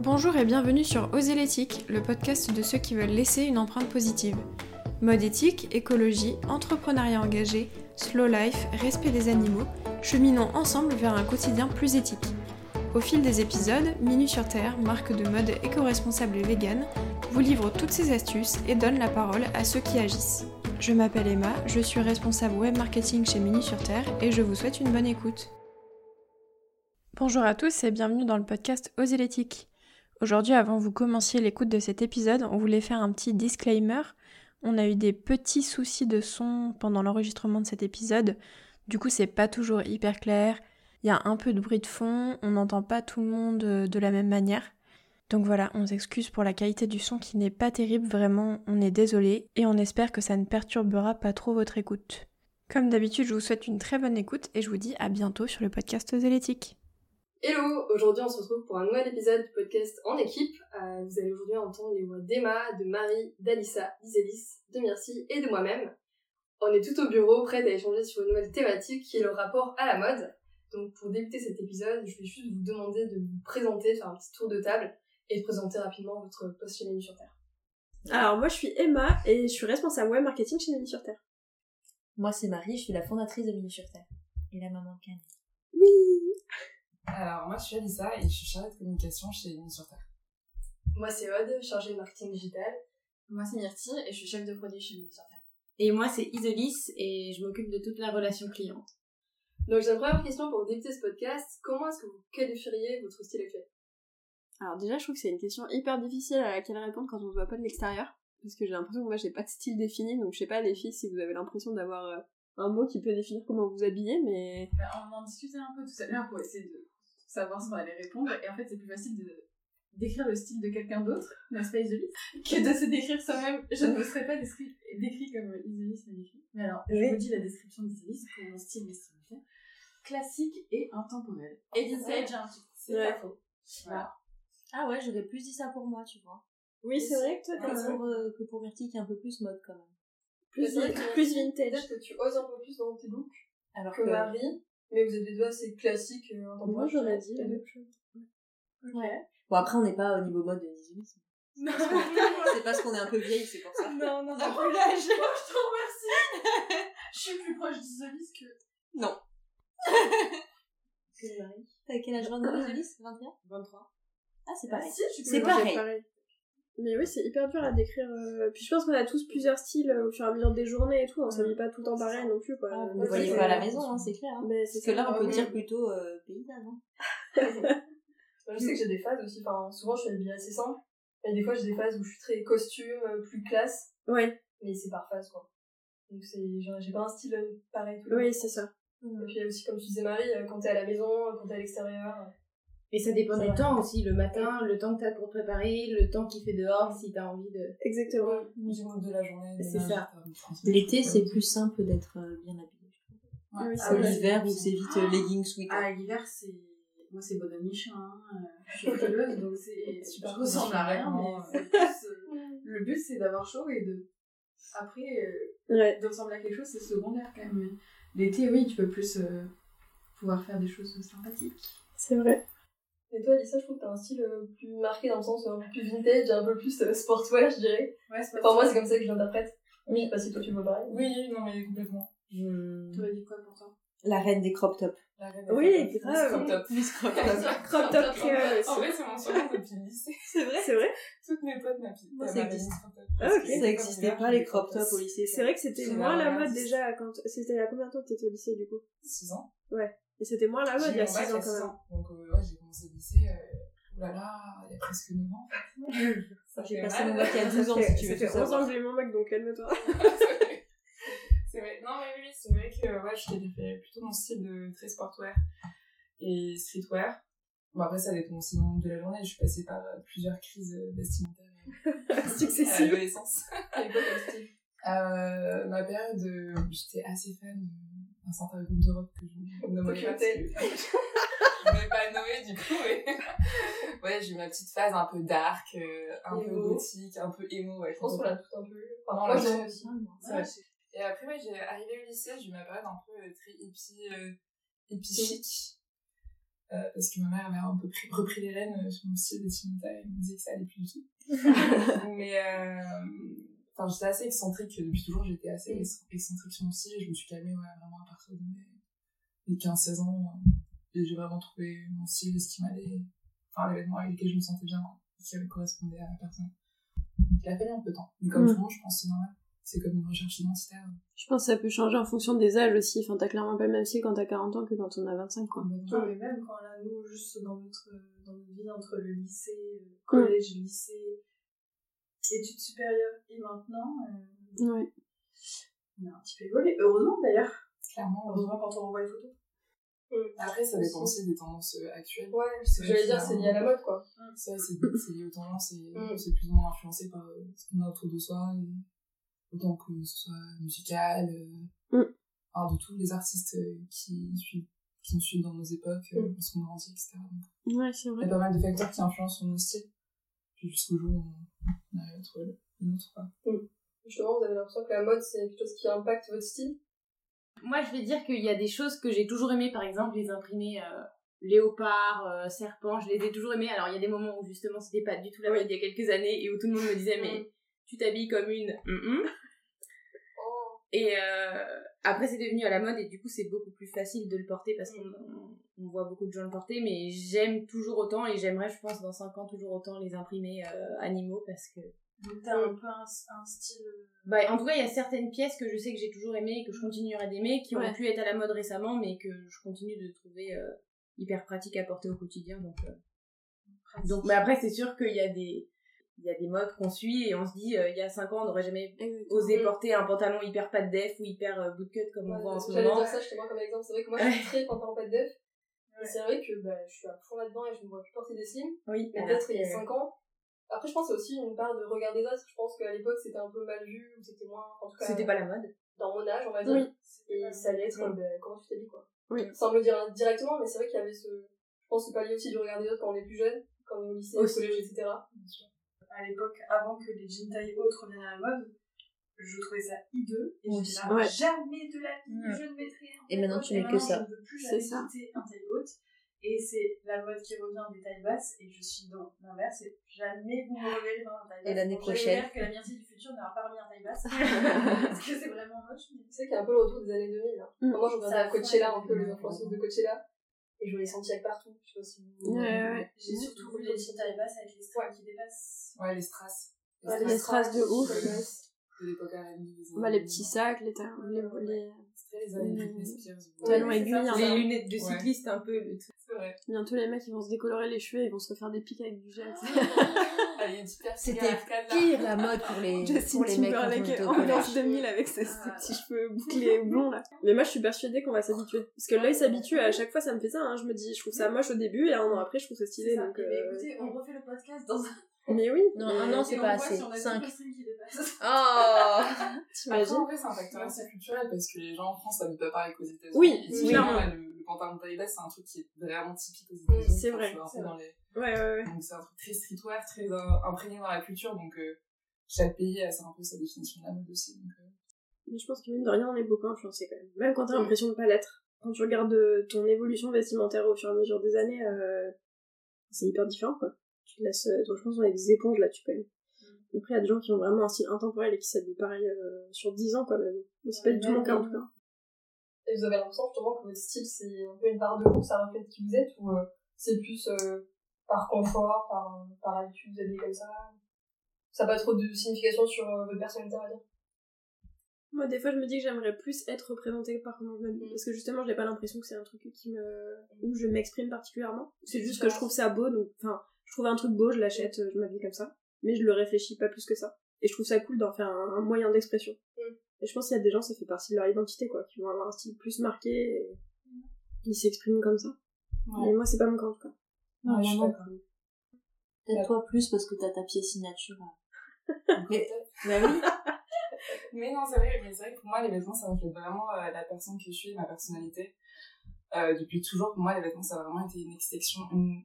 Bonjour et bienvenue sur Oser l'éthique, le podcast de ceux qui veulent laisser une empreinte positive. Mode éthique, écologie, entrepreneuriat engagé, slow life, respect des animaux, cheminons ensemble vers un quotidien plus éthique. Au fil des épisodes, Minu sur Terre, marque de mode éco-responsable et vegan, vous livre toutes ses astuces et donne la parole à ceux qui agissent. Je m'appelle Emma, je suis responsable web marketing chez Minu sur Terre et je vous souhaite une bonne écoute. Bonjour à tous et bienvenue dans le podcast Oser l'éthique. Aujourd'hui, avant que vous commenciez l'écoute de cet épisode, on voulait faire un petit disclaimer. On a eu des petits soucis de son pendant l'enregistrement de cet épisode. Du coup, c'est pas toujours hyper clair. Il y a un peu de bruit de fond, on n'entend pas tout le monde euh, de la même manière. Donc voilà, on s'excuse pour la qualité du son qui n'est pas terrible, vraiment, on est désolé et on espère que ça ne perturbera pas trop votre écoute. Comme d'habitude, je vous souhaite une très bonne écoute et je vous dis à bientôt sur le podcast Zélétique. Hello, aujourd'hui on se retrouve pour un nouvel épisode du podcast en équipe. Euh, vous allez aujourd'hui entendre les voix d'Emma, de Marie, d'Alissa, d'Isélis, de Merci et de moi-même. On est tout au bureau, prêts à échanger sur une nouvelle thématique qui est le rapport à la mode. Donc pour débuter cet épisode, je vais juste vous demander de vous présenter, faire un petit tour de table et de présenter rapidement votre poste chez Menu sur Terre. Alors moi je suis Emma et je suis responsable web marketing chez Menu sur Terre. Moi c'est Marie, je suis la fondatrice de Menu sur Terre et la maman de Camille. Oui alors, moi, je suis Alissa et je suis chargée de communication chez Mine sur Terre. Moi, c'est Aude, chargée de marketing digital. Moi, c'est Myrtille et je suis chef de produit chez Mine sur Terre. Et moi, c'est Isolis et je m'occupe de toute la relation client. Donc, j'ai une première question pour débuter ce podcast. Comment est-ce que vous qualifieriez votre style actuel? Alors, déjà, je trouve que c'est une question hyper difficile à laquelle répondre quand on ne voit pas de l'extérieur. Parce que j'ai l'impression que moi, j'ai pas de style défini, donc je sais pas, les filles, si vous avez l'impression d'avoir euh, un mot qui peut définir comment vous habillez, mais. Bah, on en discutait un peu tout à l'heure pour essayer de savoir si on allait répondre. Et en fait, c'est plus facile de décrire le style de quelqu'un d'autre, n'est-ce pas Isolis, que de se décrire soi-même. Je ne me serais pas décrit, décrit comme Isolis m'a décrit. Mais alors, je vous dis la description d'Isolis pour mon style vestimentaire. Classique et intemporel. Et vintage, un C'est pas faux. Voilà. Ah ouais, j'aurais plus dit ça pour moi, tu vois. Oui, c'est vrai que toi, Que t'as pour, euh, que pour Myrtille, qui est un peu plus mode quand même. plus, plus vintage. Peut-être que tu oses un peu plus dans tes looks Alors que que. Marie, mais vous êtes les deux assez classiques. euh, Moi, j'aurais dit la deux. même chose. Ouais. Bon, après, on n'est pas au niveau mode de Isolis. Non, C'est parce qu'on est un peu vieille, c'est pour ça. non, non, non. plus l'âge. je te remercie. je suis plus proche d'Isolis que. Non. T'as quel âge? 22, Isolis 21 23. Ah, c'est pareil. si, je C'est pareil. Mais oui, c'est hyper dur à décrire. euh, Puis je pense qu'on a tous plusieurs styles euh, au fur et à mesure des journées et tout. On s'habille pas tout le temps pareil non plus, quoi. Ah, Vous ne voyez pas à la maison, hein, c'est clair. hein. Mais c'est Parce que là, on Ah peut oui. dire plutôt euh, paysanne. Hein. Moi, Je sais que j'ai des phases aussi. Enfin, souvent, je suis habillée assez simple. Et des fois, j'ai des phases où je suis très costume, euh, plus classe. Ouais, Mais c'est par phase, quoi. Donc, c'est genre, j'ai pas un style pareil tout le oui, c'est ça. Et puis, il y a aussi, comme tu disais, Marie, quand t'es à la maison, quand t'es à l'extérieur. Et ça dépend va. temps aussi, le matin, le temps que t'as pour te préparer, le temps qu'il fait dehors, si t'as envie de... Exactement. Du de la journée. C'est ça. L'été, c'est plus simple d'être euh, bien habillé. Ouais. Oui, Ah l'hiver où c'est vite euh, leggings, sweat. Ah, l'hiver, c'est. Moi, c'est bonhomme Michelin. hein, euh, Je suis frileuse, donc c'est. Super Je ressemble à rien, mais le but, c'est d'avoir chaud et de. Après, euh, Ouais. de ressembler à quelque chose, c'est secondaire quand même. L'été, oui, tu peux plus euh, pouvoir faire des choses sympathiques. C'est vrai. Et toi, Lisa, je trouve que t'as un style euh, plus marqué dans le sens un peu plus vintage, un peu plus euh, sportswear, je dirais. Ouais, c'est Enfin, moi, c'est comme ça que je l'interprète. Je sais pas si toi, tu vois pareil. Oui, non, mais complètement. Je... Tu aurais dit quoi pour toi? La reine des crop tops. La reine Oui, des grave. crop top. crop Crop top créole aussi. En vrai, c'est mon surnom depuis le lycée. C'est vrai C'est vrai? Toutes mes potes m'appellent. Moi, ça m'appellent existe. crop top. Ah, ok. que Ça comme existait hiver, pas les crop tops au lycée. C'est vrai que c'était moins la mode déjà quand. C'était il y a combien de temps que t'étais au lycée du coup? 6 ans. Et c'était moins la mode il y a J'ai eu mon 6 bac ans quand même. Donc, euh, ouais, j'ai commencé le lycée. Euh... Oulala, il y a presque 9 ans. J'ai passé mon bac il y a 12 ans, si tu veux Ça fait 11 ans que j'ai mon bac donc calme-toi. c'est vrai. Non, mais oui, c'est vrai que ouais, je qualifierais plutôt mon style de très sportwear et streetwear. Bon, après, ça dépend aussi du de la journée. Je suis passée par euh, plusieurs crises euh, vestimentaires euh, à l'adolescence. Euh, ma période, euh, j'étais assez fan d'un certain groupe de rock que je nommerai pas. Je ne vais pas nommer du coup, mais. ouais, j'ai eu ma petite phase un peu dark, euh, un peu gothique, un peu. Ouais, Je pense qu'on l'a tout un peu eu. Enfin, Non, moi, j'ai aussi. Et après, ouais, j'ai arrivé au lycée, j'ai eu ma période un peu euh, très hippie, euh, hippie chic. euh, parce que ma mère avait un peu pris- repris les rênes sur mon style et me disait que ça allait plus du tout. Mais, euh, enfin, j'étais assez excentrique depuis toujours, j'étais assez ex- excentrique sur mon style et je me suis calmée, ouais, vraiment à partir de mes, mes 15-16 ans. euh, et j'ai vraiment trouvé mon style, ce qui m'allait, enfin, les vêtements avec lesquels je me sentais bien, quoi, qui correspondaient à la personne. Il a fallu un peu de temps. Mais comme Mm. tout le monde, je pense que c'est normal. C'est comme une recherche identitaire. Je pense que ça peut changer en fonction des âges aussi. Enfin, t'as clairement pas le même style quand t'as 40 ans que quand on a 25, quoi. Non, mais même quand là, nous, juste dans notre, dans notre vie entre le lycée, le collège, lycée, études supérieures et maintenant, euh, Ouais. on a un petit peu évolué. Heureusement d'ailleurs. Clairement, Heureusement quand on revoit les photos. Après, ça dépend aussi des tendances euh, actuelles. Ouais, ce que j'allais dire, c'est lié à la mode, quoi. Ça, c'est lié aux tendances et Mm. c'est plus ou moins influencé par euh, ce qu'on a autour de soi, autant que ce soit musical, euh, Mm. enfin, de tous les artistes qui, suivent, qui nous suivent dans nos époques, euh, Mm. parce qu'on grandit, etc. Ouais, c'est il y vrai. a pas mal de facteurs qui influencent sur nos styles. Jusqu'au jour où on arrive à trouver le nôtre. quoi. Justement, vous avez l'impression que la mode, c'est quelque chose qui impacte votre style? Moi, je vais dire qu'il y a des choses que j'ai toujours aimées, par exemple les imprimés euh, léopard, euh, serpent, je les ai toujours aimés. Alors, il y a des moments où justement c'était pas du tout la mode il y a quelques années et où tout le monde me disait, mais tu t'habilles comme une. hum, hum. Oh. Et euh, après, c'est devenu à la mode et du coup, c'est beaucoup plus facile de le porter parce qu'on on- on voit beaucoup de gens le porter. Mais j'aime toujours autant et j'aimerais, je pense, dans 5 ans, toujours autant les imprimés euh, animaux parce que. Donc t'as un peu un, un style. euh, Bah, en tout cas, il y a certaines pièces que je sais que j'ai toujours aimées et que je continuerai d'aimer, qui Ouais. ont pu être à la mode récemment, mais que je continue de trouver euh, hyper pratiques à porter au quotidien. Donc, euh, donc mais après, c'est sûr qu'il y a des il y a des modes qu'on suit et on se dit, euh, il y a 5 ans, on n'aurait jamais osé porter un pantalon hyper pas de def ou hyper euh, bootcut comme on Ouais, voit en ce J'allais moment. dire ça justement comme exemple. C'est vrai que moi, je suis très pantalon pas de def. C'est vrai que bah, je suis à fond là-dedans et je me vois plus porter des slims. Oui, Mais alors peut-être il y a que- 5 ans. Après, je pense c'est aussi une part de regard des autres. Je pense qu'à l'époque, c'était un peu mal vu, ou c'était moins. En tout cas, c'était pas la mode. dans mon âge, on va dire. Oui. Et ça allait être bah, comment tu t'habilles, quoi. Oui. Sans me le dire directement, mais c'est vrai qu'il y avait ce. Je pense pas lié aussi du regard des autres quand on est plus jeune, quand on est au lycée, au collège, etc. À l'époque, avant que les jeans taille hautes reviennent à la mode, je trouvais ça hideux. Et aussi. là, Ouais. jamais de la vie, je ne mettrai un Et maintenant, haute. tu mets Et que ça. Je ne veux plus C'est jamais ça. un taille haute. Et c'est la mode qui revient des tailles basses. Et je suis dans l'inverse. Et jamais vous me reverrez dans un taille basse. Et l'année prochaine. que la Myrtille du futur n'aura pas remis un taille basse. Parce que c'est vraiment moche. Mais... Tu sais qu'il y a un peu le retour des années 2000. Là. Mm. Moi, je regardais Ça à Coachella, un peu les influenceuses de Coachella. Et je les sentis avec partout. Je sais pas si vous. Ouais, ouais. J'ai surtout vu les jeans taille basse avec les strass qui dépassent. Ouais, les strass. Ouais, Les strass de ouf. les strass. De R&B, les Bah, les petits sacs, les, ta- les, les C'était les années les- Britney Spears. talons Ouais, c'est aiguilles. ça. hein. Les lunettes de Ouais. cycliste, un peu le truc. C'est vrai. Bientôt, les mecs, ils vont se décolorer les cheveux et ils vont se refaire des pics avec du gel. C'était pire la mode pour les, Justin pour les mecs ambiance collège. 2000 avec ses, ses Ah. petits cheveux bouclés blonds là. Mais moi je suis persuadée qu'on va s'habituer. Parce que l'œil s'habitue à chaque fois ça me fait ça. Hein. Je me dis je trouve ça moche au début et un an après je trouve ça stylé. Donc, Et bah, euh, écoutez, on refait le podcast dans un. Mais oui. Non, mais- un an, c'est pas assez. si Cinq. qui. Oh T'imagines en vrai, c'est un facteur assez culturel parce que les gens en France s'habillent pas pareil qu'aux États-Unis. Oui, clairement. le, le pantalon de taille basse, c'est un truc qui est vraiment typique aux États-Unis. c'est vrai, dans les- Ouais, ouais, ouais. Donc, c'est un truc très streetwear, très euh, imprégné dans la culture. Donc, euh, chaque pays a un peu sa définition de la mode aussi. Donc, euh, Mais je pense que mine de rien on est beaucoup influencé quand même. Même quand t'as Mm. l'impression de pas l'être. Quand tu regardes ton évolution vestimentaire au fur et à mesure des années, euh, c'est hyper différent quoi. Tu te laisses. toi, je pense qu'on est des éponges là-dessus quand même. Après, il y a des gens qui ont vraiment un style intemporel et qui s'habillent pareil euh, sur 10 ans, quoi, même. C'est pas du tout mon cas, en tout cas. Et vous avez l'impression justement que votre style, c'est un peu une part de vous, ça reflète qui vous êtes, ou euh, c'est plus euh, par confort, par, par habitude, vous habillez comme ça? Ça n'a pas trop de signification sur euh, votre personnalité, on va dire? Moi, des fois, je me dis que j'aimerais plus être représentée par comment je m'habille. Parce que justement, j'ai pas l'impression que c'est un truc qui me... où je m'exprime particulièrement. C'est juste que je trouve ça beau, donc, enfin, je trouve un truc beau, je l'achète, je m'habille comme ça. Mais je le réfléchis pas plus que ça. Et je trouve ça cool d'en faire un, un moyen d'expression. Et je pense qu'il y a des gens, ça fait partie de leur identité, quoi, qui vont avoir un style plus marqué et qui s'expriment comme ça. Ouais. Mais moi, c'est pas mon cas, en tout cas. Non, Ouais, je suis d'accord. Peut-être toi plus parce que t'as ta pièce signature. Mais- Bah oui. Mais non, c'est vrai, mais c'est vrai que pour moi, les vêtements, ça reflète vraiment euh, la personne que je suis, ma personnalité. Euh, depuis toujours, pour moi, les vêtements, ça a vraiment été une extension, une,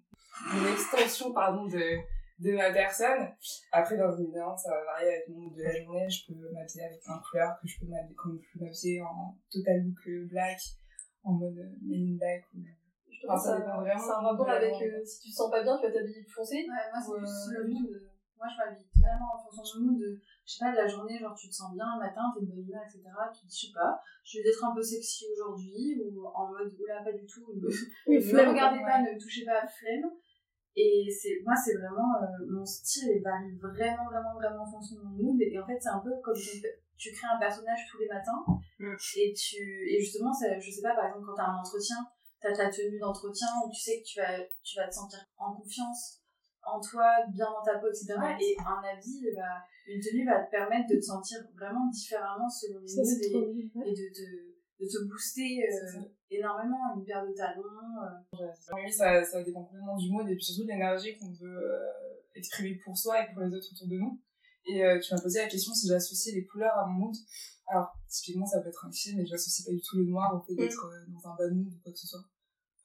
une extension, pardon, de, de ma personne. Après, bien évidemment, ça va varier avec mon mood de la journée. Je peux m'habiller avec plein de couleurs, que je peux m'habiller, comme je peux m'habiller en total look euh, black, en mode euh, men black, ou Justement, Enfin, ça ça, dépend vraiment c'est un rapport avec euh, si tu te sens pas bien, tu vas t'habiller plus foncé. Ouais, moi, c'est plus le mood. euh, Moi, je m'habille totalement en fonction du mood. de- Je sais pas, de la journée, genre, tu te sens bien le matin, t'es de bonne humeur, etc. Tu te dis, je sais pas, je vais être un peu sexy aujourd'hui, ou en mode, oula, pas du tout. Ne, me regardez pas, ne me touchez pas, flemme. Et c'est, moi, c'est vraiment, euh, mon style, il varie vraiment, vraiment, vraiment en fonction de mon mood. Et en fait, c'est un peu comme tu, tu crées un personnage tous les matins. Mm. Et tu, et justement, ça, je sais pas, par exemple, quand t'as un entretien, t'as ta tenue d'entretien où tu sais que tu vas, tu vas te sentir en confiance en toi, bien dans ta peau, etc. Et un habit, va, une tenue va te permettre de te sentir vraiment différemment selon les moods et, et de, de te booster euh, énormément. Une paire de talons. euh, Oui, ça, ça dépend complètement du mood et puis surtout de l'énergie qu'on veut euh, exprimer pour soi et pour les autres autour de nous. Et euh, tu m'as posé la question si j'associais les couleurs à mon mood. Alors, typiquement, ça peut être un cliché, mais j'associe pas du tout le noir au fait d'être euh, dans un bad mood ou quoi que ce soit.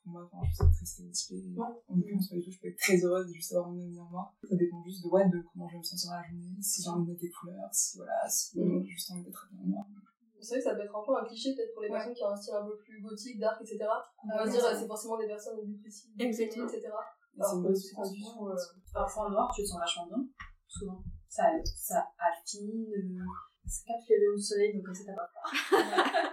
Pour moi, enfin, je ça très stéréotypé. En l'occurrence, pas du tout. Je peux être très heureuse et juste avoir mon avenir noir. Ça dépend juste de, ouais, de comment je vais me sentir la journée, si j'ai envie de mettre des couleurs, si voilà, si Mm. j'ai juste envie d'être bien noir. C'est vrai que ça peut être un peu un cliché peut-être pour les personnes qui ont un style un peu plus gothique, dark, etc. On va Ouais, se dire euh, c'est forcément des personnes dépressives, Exactement. etc. Et c'est pas du tout, euh, Parfois en noir, tu te sens vachement bien, souvent. Ça, ça affine, euh, ça capte les rayons du soleil, donc comme ça t'as pas peur.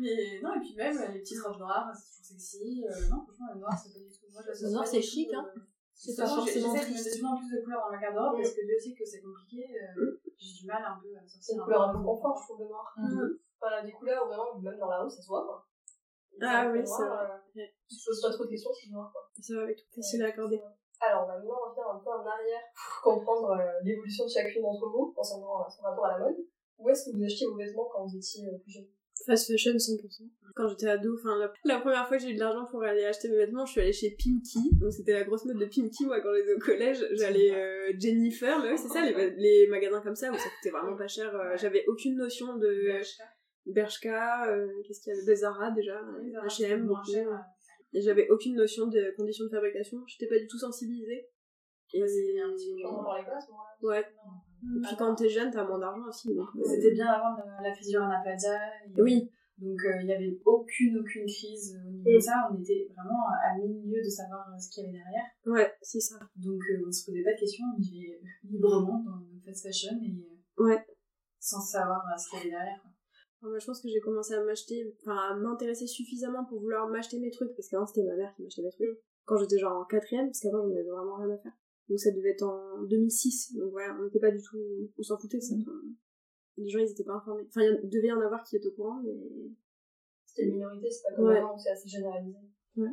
Mais non, et puis même euh, les petites robes noires, c'est toujours sexy. Euh, non, franchement, le noir, c'est pas du tout. Moi, je Le noir, c'est chic, euh, hein. C'est pas forcément J'essaie de triste. de plus de couleurs dans ma garde-robe parce que Dieu sait que c'est compliqué. euh, J'ai du mal un peu à C'est sortir. une couleur un peu confort, je trouve, le noir. Enfin, des couleurs vraiment, même dans la rue, ça se voit, quoi. Ah oui, c'est vrai. euh, Tu te poses pas trop de questions, c'est noir, quoi. Ça va avec tout. Facile à accorder. Alors, on va maintenant revenir un peu en arrière pour comprendre euh, l'évolution de chacune d'entre vous concernant son rapport à la mode. Où est-ce que vous achetiez vos vêtements quand vous étiez plus jeune? Fast fashion 100%. Quand j'étais ado, enfin la, la première fois que j'ai eu de l'argent pour aller acheter mes vêtements, je suis allée chez Pimki. Donc c'était la grosse mode de Pimki. Moi quand j'étais au collège, j'allais euh, Jennifer, mais oui c'est ça les, les magasins comme ça où ça coûtait vraiment pas cher. euh, J'avais aucune notion de Bershka, euh, qu'est-ce qu'il y avait, de Zara déjà, euh, H&M, beaucoup. Et j'avais aucune notion de conditions de fabrication. J'étais pas du tout sensibilisée. Et un petit pas à ce moment-là ouais. Puis quand t'es jeune, t'as moins d'argent aussi. Donc, euh, C'était bien avant le- la crise du Rana Plaza. et- Oui. Donc euh, il y avait aucune, aucune crise au niveau de ça. On était vraiment à milieu de savoir euh, ce qu'il y avait derrière. Ouais, c'est ça. Donc euh, on se posait pas de questions, on vivait librement dans le fast fashion et euh, Ouais. sans savoir ce qu'il y avait derrière. quoi. Moi, je pense que j'ai commencé à m'acheter, enfin, à m'intéresser suffisamment pour vouloir m'acheter mes trucs, parce qu'avant, c'était ma mère qui m'achetait mes trucs. Quand j'étais genre en quatrième, parce qu'avant, j'en avais vraiment rien à faire. Donc, ça devait être en 2006. Donc, voilà, on n'était pas du tout, on s'en foutait de ça. Enfin, les gens, ils étaient pas informés. Enfin, il y en- devait y en avoir qui étaient au courant, mais... C'était une minorité, c'est pas comme Ouais. où c'est assez généralisé. Ouais.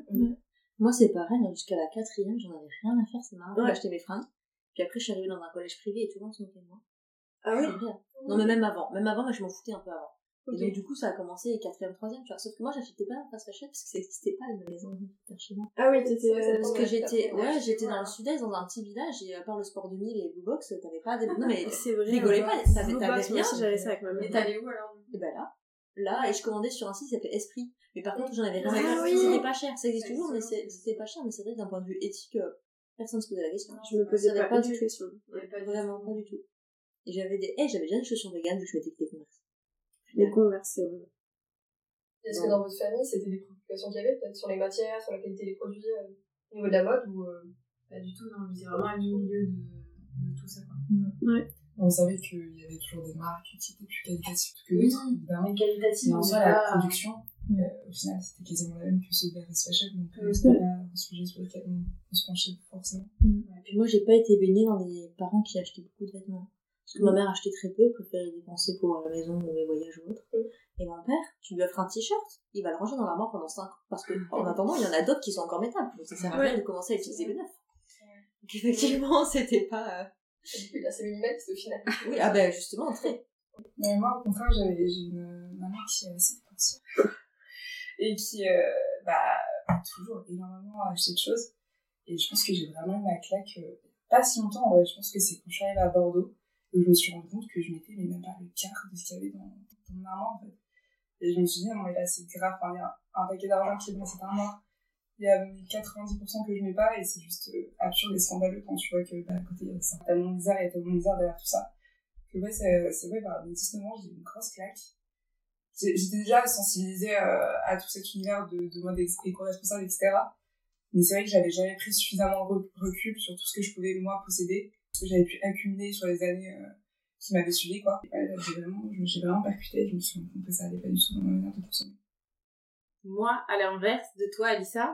Moi, c'est pareil, hein, jusqu'à la quatrième, j'en avais rien à faire, c'est marrant. Ouais. J'achetais mes fringues. Puis après, je suis arrivée dans un collège privé et tout le monde se moquait de moi. Ah oui. Non, mais même avant. Même avant, moi, je m'en foutais un peu avant. Et donc, du coup, ça a commencé quatrième, troisième, tu vois. Sauf que moi, j'achetais pas fast fashion parce que ça n'existait pas, les magasins vers chez moi. Ah oui, t'étais... euh, Parce que à j'étais, ouais, j'étais dans le sud-est, dans un petit village, et à part le sport de mille et Blue Box, t'avais pas des, non, mais, C'est vrai. rigolez ouais. pas, t'avais, t'avais rien. j'avais ça avec ma mère. T'allais où alors Et ben là, là, et je commandais sur un site qui s'appelait Esprit. Mais par contre, j'en avais rien à Ah oui. C'était pas cher. Ça existe toujours, mais c'était pas cher. Mais c'est vrai que d'un point de vue éthique, euh, personne se posait la question. Je me posais pas, pas du tout Vraiment pas du tout. Et j'avais des, eh, j'avais déjà des chaussures véganes, je mettais des. Les vrai. Est-ce que dans votre famille, c'était des préoccupations qu'il y avait peut-être sur les matières, sur la qualité des produits, euh, au niveau de la mode ou euh, Pas du tout, non, c'est vraiment un milieu de, de tout ça. Quoi. On savait qu'il y avait toujours des marques qui étaient plus qualitatives que d'autres, évidemment. Mais en soi, la production, euh, au final, c'était quasiment la même que ceux de la fashion, donc euh, Oui. c'était pas un sujet sur lequel on, on se penchait forcément. Et puis moi, j'ai pas été baignée dans des parents qui achetaient beaucoup de vêtements. Parce que ma mère achetait très peu, préférait dépenser pour la maison ou les voyages ou autre. Mm. Et mon père, tu lui offres un t-shirt, il va le ranger dans l'armoire pendant 5 ans. Parce que, en attendant, il y en a d'autres qui sont encore mettables. Donc ça sert à rien de commencer à utiliser le neuf. Donc effectivement, c'était pas, euh, du coup, il est assez minimaliste au final oui, ah ben, justement, très. Mais moi, au contraire, j'avais, j'ai une maman qui est assez dépensière. Et qui, euh, bah, a toujours énormément acheté de choses. Et je pense que j'ai vraiment eu ma claque, euh, pas si longtemps, en vrai. Je pense que c'est quand je suis arrivée à Bordeaux, je me suis rendu compte que je mettais même pas le quart de ce qu'il y avait dans, dans mon armoire. Et je me suis dit, non, mais là, c'est grave. Il y a un paquet d'argent qui est dans cette armoire. Il y a 90% que je mets pas, et c'est juste euh, absurde et scandaleux quand tu vois que, bah, à côté, il y a tellement misère, il y a tellement misère derrière tout ça. Que ouais, c'est, c'est vrai, par le 19 ans, j'ai eu une grosse claque j'étais déjà sensibilisée euh, à tout cet univers de, de mode éco-responsable, etc. Mais c'est vrai que j'avais jamais pris suffisamment recul sur tout ce que je pouvais, moi, posséder, que j'avais pu accumuler sur les années euh, qui m'avaient suivi, quoi. Ouais, là, j'ai vraiment, je me suis vraiment percutée, je me suis rendu compte que ça allait pas du tout dans ma manière de consommer. Moi, à l'inverse de toi, Alissa,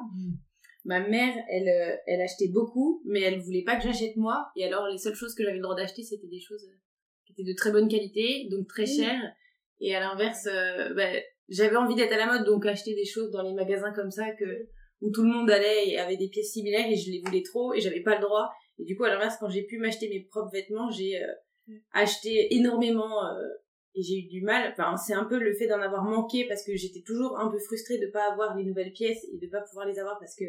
ma mère, elle, euh, elle achetait beaucoup, mais elle voulait pas que j'achète moi. Et alors, les seules choses que j'avais le droit d'acheter, c'était des choses euh, qui étaient de très bonne qualité, donc très chères. Et à l'inverse, euh, bah, j'avais envie d'être à la mode, donc acheter des choses dans les magasins comme ça que où tout le monde allait et avait des pièces similaires et je les voulais trop et j'avais pas le droit. Et du coup, à l'inverse, quand j'ai pu m'acheter mes propres vêtements, j'ai euh, acheté énormément euh, et j'ai eu du mal. Enfin, c'est un peu le fait d'en avoir manqué parce que j'étais toujours un peu frustrée de pas avoir les nouvelles pièces et de pas pouvoir les avoir parce que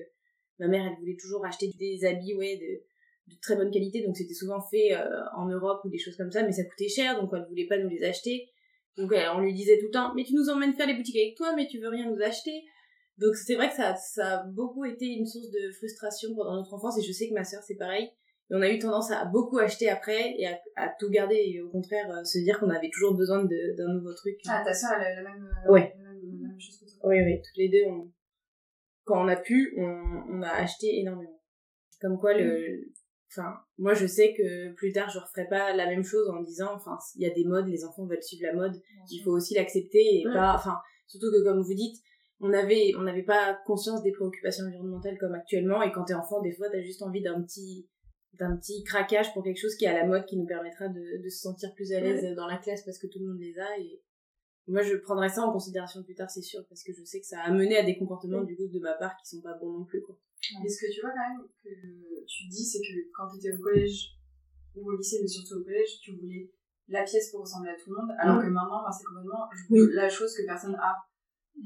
ma mère, elle voulait toujours acheter des habits, ouais, de, de très bonne qualité. Donc c'était souvent fait euh, en Europe ou des choses comme ça, mais ça coûtait cher, donc elle voulait pas nous les acheter. Donc on lui disait tout le temps, mais tu nous emmènes faire les boutiques avec toi, mais tu veux rien nous acheter. Donc c'est vrai que ça, ça a beaucoup été une source de frustration pendant notre enfance et je sais que ma sœur c'est pareil. Et on a eu tendance à beaucoup acheter après et à, à tout garder et au contraire euh, se dire qu'on avait toujours besoin d'un nouveau truc. Ah, ta soeur, elle a la même, euh, Ouais. la même, la même chose que toi. Oui, oui, toutes les deux, on... quand on a pu, on, on a acheté énormément. Comme quoi, le, enfin, moi je sais que plus tard je referai pas la même chose en disant, enfin, il y a des modes, les enfants veulent suivre la mode, il faut aussi l'accepter et Ouais. pas, enfin, surtout que comme vous dites, on avait, on n'avait pas conscience des préoccupations environnementales comme actuellement et quand t'es enfant, des fois t'as juste envie d'un petit, d'un petit craquage pour quelque chose qui est à la mode qui nous permettra de, de se sentir plus à l'aise dans la classe parce que tout le monde les a et moi je prendrai ça en considération plus tard c'est sûr parce que je sais que ça a mené à des comportements du coup de ma part qui sont pas bons non plus quoi. Et ce que tu vois quand même que tu dis, c'est que quand tu étais au collège ou au lycée, mais surtout au collège, tu voulais la pièce pour ressembler à tout le monde, alors que maintenant, moi, c'est complètement la chose que personne a.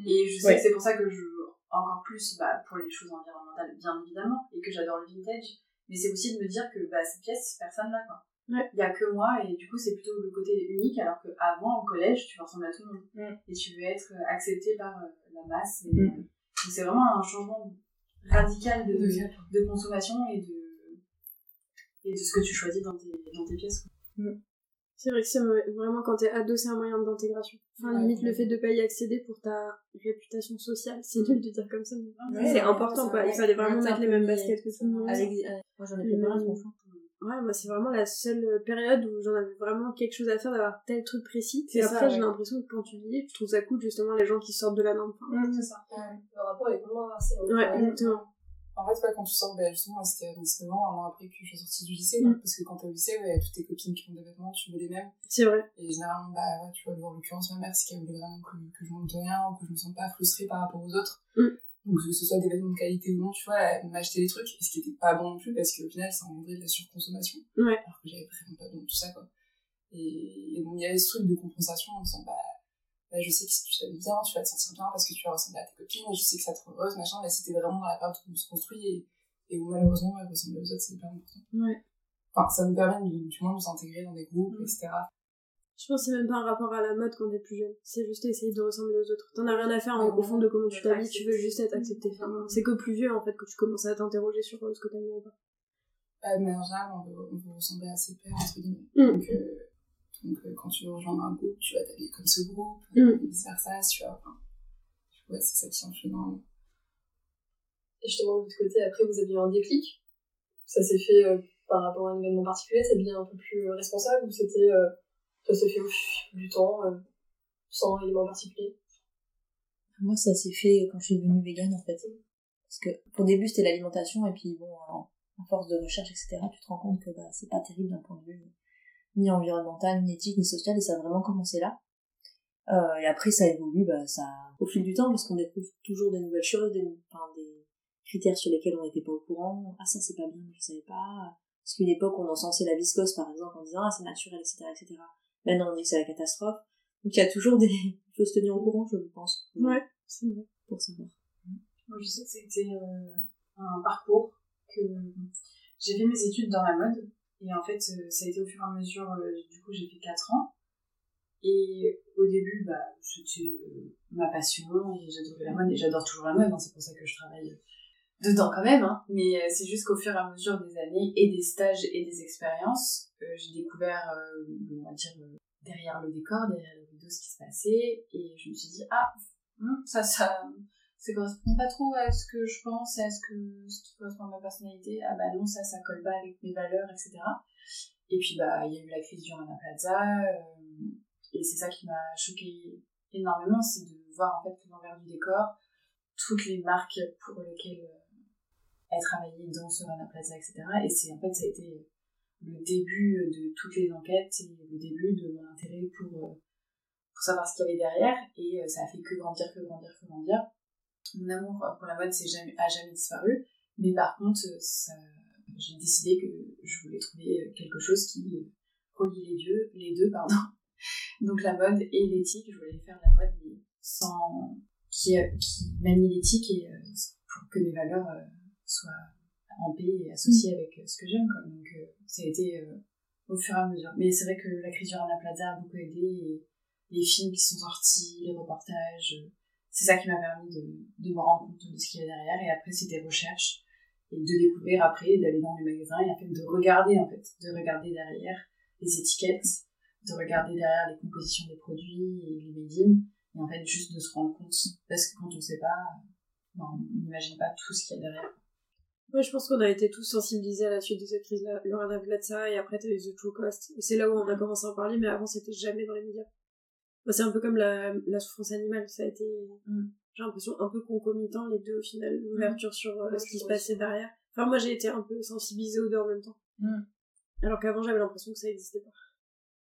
Et je sais Ouais. que c'est pour ça que je encore plus bah, pour les choses environnementales, bien évidemment, et que j'adore le vintage. Mais c'est aussi de me dire que bah, cette pièce, personne l'a quoi. Ouais. Il y a que moi, et du coup, c'est plutôt le côté unique, alors qu'avant, au collège, tu veux ressembler à tout le monde. Mhm. Et tu veux être euh, accepté par euh, la masse. Et, Mhm. euh, donc c'est vraiment un changement radical de, De consommation et de, et de ce que tu choisis dans tes, dans tes pièces. quoi. C'est vrai que c'est vraiment quand t'es ado, c'est un moyen d'intégration. Enfin, Ouais, limite, le ouais. fait de pas y accéder pour ta réputation sociale, c'est nul de dire comme ça, mais Ouais, c'est important, quoi. Il fallait vraiment mettre les mêmes baskets que tout le monde. Avec, euh, moi j'en ai fait plein. Ouais, moi, c'est vraiment la seule période où j'en avais vraiment quelque chose à faire d'avoir tel truc précis. Et après, j'ai l'impression que quand tu vieillis, tu trouves ça cool, justement, les gens qui sortent de la norme. Enfin, C'est ça. Le rapport est complètement inversé. Ouais, exactement. En fait, ouais, quand tu sors, ben, justement, c'était à 19 ans, un an après que je suis sortie du lycée. Mm. parce que quand t'es au lycée, ouais, y a toutes tes copines qui ont des vêtements, tu veux les mêmes. C'est vrai. Et généralement, bah ouais, tu vois, en l'occurrence, ma mère, c'est qu'elle voulait vraiment que, que je manque de rien, ou que je me sente pas frustrée par rapport aux autres. Mm. Donc, que ce soit des vêtements de qualité ou non, tu vois, elle m'achetait des trucs, ce qui était pas bon non plus, parce qu'au final, ça engendrait de la surconsommation. Ouais. Alors que j'avais vraiment pas besoin de tout ça, quoi. Et, et donc, il y avait ce truc de compensation en disant, bah, bah, je sais que si tu t'habilles bien, tu vas te sentir bien parce que tu vas ressembler à tes copines, et je sais que ça te rend heureuse, machin, mais c'était vraiment dans la période où on se construit, et, et où malheureusement, ouais, ressembler aux autres, c'est hyper important. Ouais. Enfin, ça nous permet de- du moins de nous intégrer dans des groupes, Mm. etc. Je pense que c'est même pas un rapport à la mode quand t'es plus jeune. C'est juste essayer de ressembler aux autres. T'en as rien à faire Ouais, au fond de comment tu t'habilles, tu veux juste être accepté. Enfin, c'est que plus vieux, en fait, que tu commences à t'interroger sur euh, ce que t'aimes ou pas. Bah, de manière générale, on veut, on veut ressembler à ses pairs, entre guillemets. Mm. Donc, euh, donc euh, quand tu veux rejoindre un groupe, tu vas t'habiller comme ce groupe, Mm. et vice versa, tu vois. Enfin, ouais, c'est ça qui énormément. Et justement, de l'autre côté, après, vous avez eu un déclic? Ça s'est fait euh, par rapport à un événement particulier, ça devient un peu plus euh, responsable, ou c'était, euh, ça s'est fait au fil du temps, euh, sans élément particulier? Moi, ça s'est fait quand je suis devenue végane, en fait. Parce que, au début, c'était l'alimentation, et puis, bon, en- à force de recherche, etc., tu te rends compte que, bah, c'est pas terrible d'un point de vue ni environnemental, ni éthique, ni social, et ça a vraiment commencé là. Euh, et après, ça évolue, bah, ça, au fil du temps, parce qu'on découvre toujours des nouvelles choses, des, enfin, des critères sur lesquels on n'était pas au courant. Ah, ça, c'est pas bien, je savais pas. Parce qu'une époque, on encensait la viscose, par exemple, en disant, ah, c'est naturel, etc., etc. Maintenant, on dit que c'est la catastrophe. Donc, il y a toujours des, il faut se tenir au courant, je pense. pour- Ouais, c'est vrai. Pour savoir. Moi, je sais que c'était euh, un parcours que j'ai fait mes études dans la mode. Et en fait, euh, ça a été au fur et à mesure, euh, du coup, j'ai fait 4 ans. Et au début, bah, c'était euh, ma passion et j'adorais la mode et j'adore toujours la mode, hein, c'est pour ça que je travaille dedans quand même. Hein. Mais c'est juste qu'au fur et à mesure des années et des stages et des expériences, j'ai découvert, on va dire, derrière le décor, derrière les vidéos, ce qui se passait. Et je me suis dit, ah, hum, ça, ça, ça correspond pas trop à ce que je pense, à ce, que, ce qui correspond à ma personnalité. Ah bah non, ça, ça colle pas avec mes valeurs, etc. Et puis, bah, il y a eu la crise du Rana Plaza. euh, et c'est ça qui m'a choqué énormément, c'est de voir en fait l'envers du décor, toutes les marques pour lesquelles euh, elle travaillait dans ce Rana Plaza, etc. Et c'est en fait, ça a été le début de toutes les enquêtes et le début de mon intérêt pour, euh, pour savoir ce qu'il y avait derrière. Et ça a fait que grandir, que grandir, que grandir. Mon amour pour la mode jamais, a jamais disparu. Mais par contre, j'ai décidé que je voulais trouver quelque chose qui relie les deux, les deux pardon. Donc la mode et l'éthique, je voulais faire la mode mais sans qui, qui manie l'éthique et euh, pour que mes valeurs euh, soient en paix et associées avec euh, ce que j'aime. Donc ça a été au fur et à mesure. Mais c'est vrai que la crise du Rana Plaza a beaucoup aidé et les films qui sont sortis, les reportages, c'est ça qui m'a permis de, de me rendre compte de ce qu'il y avait derrière. Et après, c'était recherche et de découvrir après, d'aller dans les magasins et fait de regarder en fait, de regarder derrière les étiquettes, de regarder derrière les compositions des produits et les made et en fait juste de se rendre compte parce que quand on sait pas, ben, on n'imagine pas tout ce qu'il y a derrière. Ouais, je pense qu'on a été tous sensibilisés à la suite de cette crise-là. Le Rana Plaza, et après t'as eu The True Cost. C'est là où on a commencé à en parler, mais avant c'était jamais dans les médias. Bah, c'est un peu comme la, la souffrance animale, ça a été, Mm. j'ai l'impression, un peu concomitant les deux au final, l'ouverture sur euh, ce qui se passait derrière. Enfin, moi j'ai été un peu sensibilisée aux deux en même temps. Mm. Alors qu'avant j'avais l'impression que ça existait pas.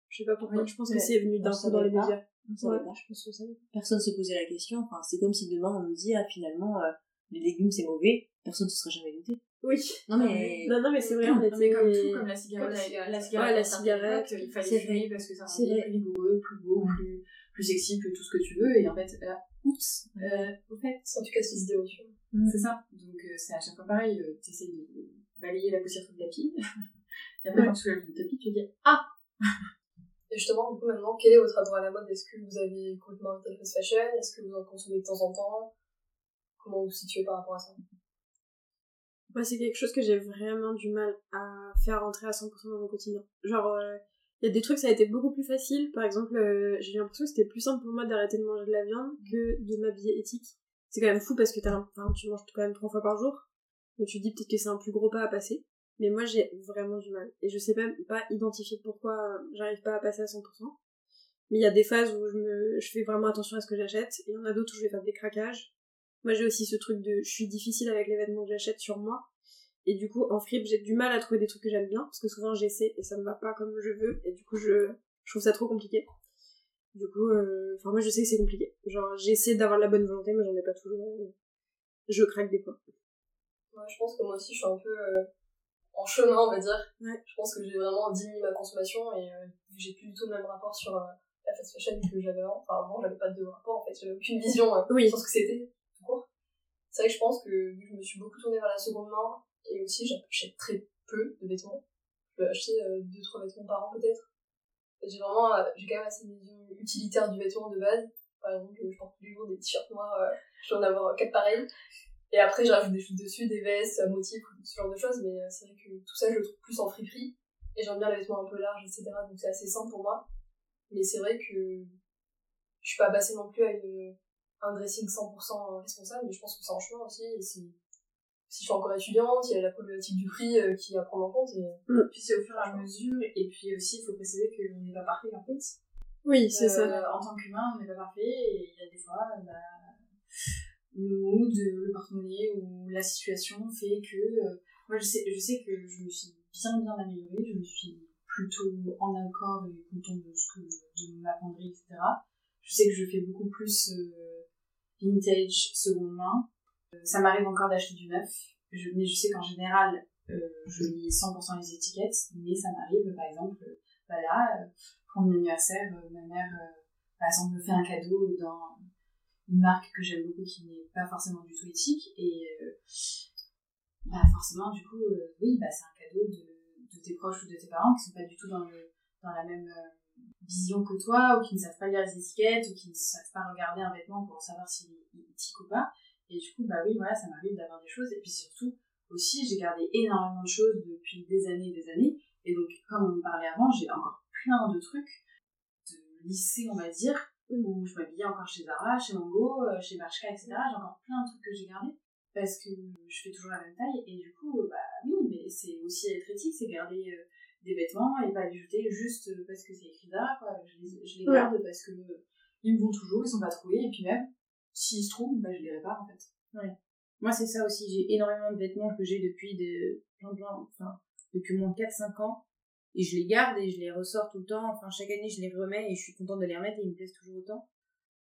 Je sais pas pourquoi, Oui, je pense que c'est venu d'un coup dans les médias. Ouais, pas. je pense savait. Personne se posait la question. Enfin, c'est comme si demain on nous dit, ah, finalement, euh, les légumes c'est mauvais. Personne ne se serait jamais douté. Oui. Non, mais. Non, non, mais c'est vrai, on était... mais comme tout, comme la cigarette, la cigarette. Ouais, la il fallait fumer parce que ça C'est rendait plus vigoureux, plus beau, plus, plus sexy, plus tout ce que tu veux, et en fait, là, oups, euh, au fait, En tout cas, c'est idées au-dessus. c'est ça. Donc, euh, c'est à chaque fois pareil, euh, t'essayes de balayer la poussière sous le tapis, et après, quand tu soulèves le tapis, tu te dis, ah, Et justement, du coup, maintenant, quel est votre rapport à la mode? Est-ce que vous avez complètement arrêté le fast fashion? Est-ce que vous en consommez de temps en temps? Comment vous vous situez par rapport à ça? Moi, c'est quelque chose que j'ai vraiment du mal à faire rentrer à 100% dans mon quotidien. Genre, il y a des trucs, ça a été beaucoup plus facile. Par exemple, euh, j'ai l'impression que c'était plus simple pour moi d'arrêter de manger de la viande que de m'habiller éthique. C'est quand même fou parce que t'as, enfin, tu manges quand même trois fois par jour. Mais tu dis peut-être que c'est un plus gros pas à passer. Mais moi, j'ai vraiment du mal. Et je sais même pas identifier pourquoi euh, j'arrive pas à passer à 100%. Mais il y a des phases où je, me, je fais vraiment attention à ce que j'achète. Et il y en a d'autres où je vais faire des craquages. Moi, j'ai aussi ce truc de, je suis difficile avec les vêtements que j'achète sur moi. Et du coup, en fripe, j'ai du mal à trouver des trucs que j'aime bien, parce que souvent j'essaie et ça me va pas comme je veux, et du coup, je, je trouve ça trop compliqué. Du coup, euh, enfin, moi je sais que c'est compliqué. Genre, j'essaie d'avoir la bonne volonté, mais j'en ai pas toujours. Je craque des fois. Ouais, je pense que moi aussi, je suis un peu euh, en chemin, on va dire. Ouais. Je pense que j'ai vraiment diminué ma consommation et euh, j'ai plus du tout le même rapport sur la fast fashion que j'avais avant. Enfin, avant, j'avais pas de rapport, en fait. J'avais aucune vision Oui. sur ce que c'était. C'est vrai que je pense que vu que je me suis beaucoup tournée vers la seconde main et aussi j'achète très peu de vêtements. Je peux acheter euh, deux, trois vêtements par an peut-être. J'ai vraiment, euh, j'ai quand même assez une vision utilitaire du vêtement de base. Par exemple, je porte tous les jours des t-shirts noirs, euh, je dois en avoir quatre pareils. Et après, je rajoute des choses dessus, des vestes, euh, motifs, ce genre de choses, mais euh, c'est vrai que tout ça, je le trouve plus en friperie. Et j'aime bien les vêtements un peu larges, etc. Donc c'est assez simple pour moi. Mais c'est vrai que je suis pas passée non plus à une, un dressing 100% responsable, mais je pense que c'est en chemin aussi. Et si je suis encore étudiante, il y a la problématique du prix euh, qui est à prendre en compte. Et... puis c'est au fur et à mesure, et puis aussi, il faut préciser qu'on n'est pas parfait, en fait. Oui, c'est Euh, ça. En tant qu'humain, on n'est pas parfait et il y a des fois, euh, bah, le mood, le porte-monnaie ou la situation fait que. euh, moi, je sais, je sais que je me suis bien, bien améliorée. Je me suis plutôt en accord et contente de, ce que, de ma penderie, etc. Je sais que je fais beaucoup plus euh, vintage, seconde main. Euh, ça m'arrive encore d'acheter du neuf, je, mais je sais qu'en général, euh, je lis 100% les étiquettes, mais ça m'arrive, par exemple, euh, bah pour mon anniversaire, ma mère, par exemple, me fait un cadeau dans une marque que j'aime beaucoup qui n'est pas forcément du tout éthique. Et bah forcément, du coup, oui, bah, c'est un cadeau de, tes proches ou de tes parents qui sont pas du tout dans, la même vision que toi, ou qui ne savent pas lire les étiquettes, ou qui ne savent pas regarder un vêtement pour savoir s'il est éthique ou pas. Et du coup, bah oui, voilà, ça m'arrive d'avoir des choses. Et puis surtout, aussi, j'ai gardé énormément de choses depuis des années et des années. Et donc, comme on en parlait avant, j'ai encore plein de trucs lycée, on va dire, où je m'habillais encore chez Zara, chez Mango, euh, chez Bershka, etc. J'ai encore plein de trucs que j'ai gardés parce que je fais toujours la même taille et du coup, bah oui, mais c'est aussi être éthique, c'est garder euh, des vêtements et pas les jeter juste parce que c'est écrit Zara, quoi. Je les, je les Ouais. garde parce que euh, ils me vont toujours, ils sont pas troués et puis même, s'ils se trouvent, bah je les répare en fait. Moi, c'est ça aussi. J'ai énormément de vêtements que j'ai depuis de plein, plein, enfin, depuis moins 4-5 ans. Et je les garde et je les ressors tout le temps. Enfin, chaque année, je les remets et je suis contente de les remettre et ils me plaisent toujours autant.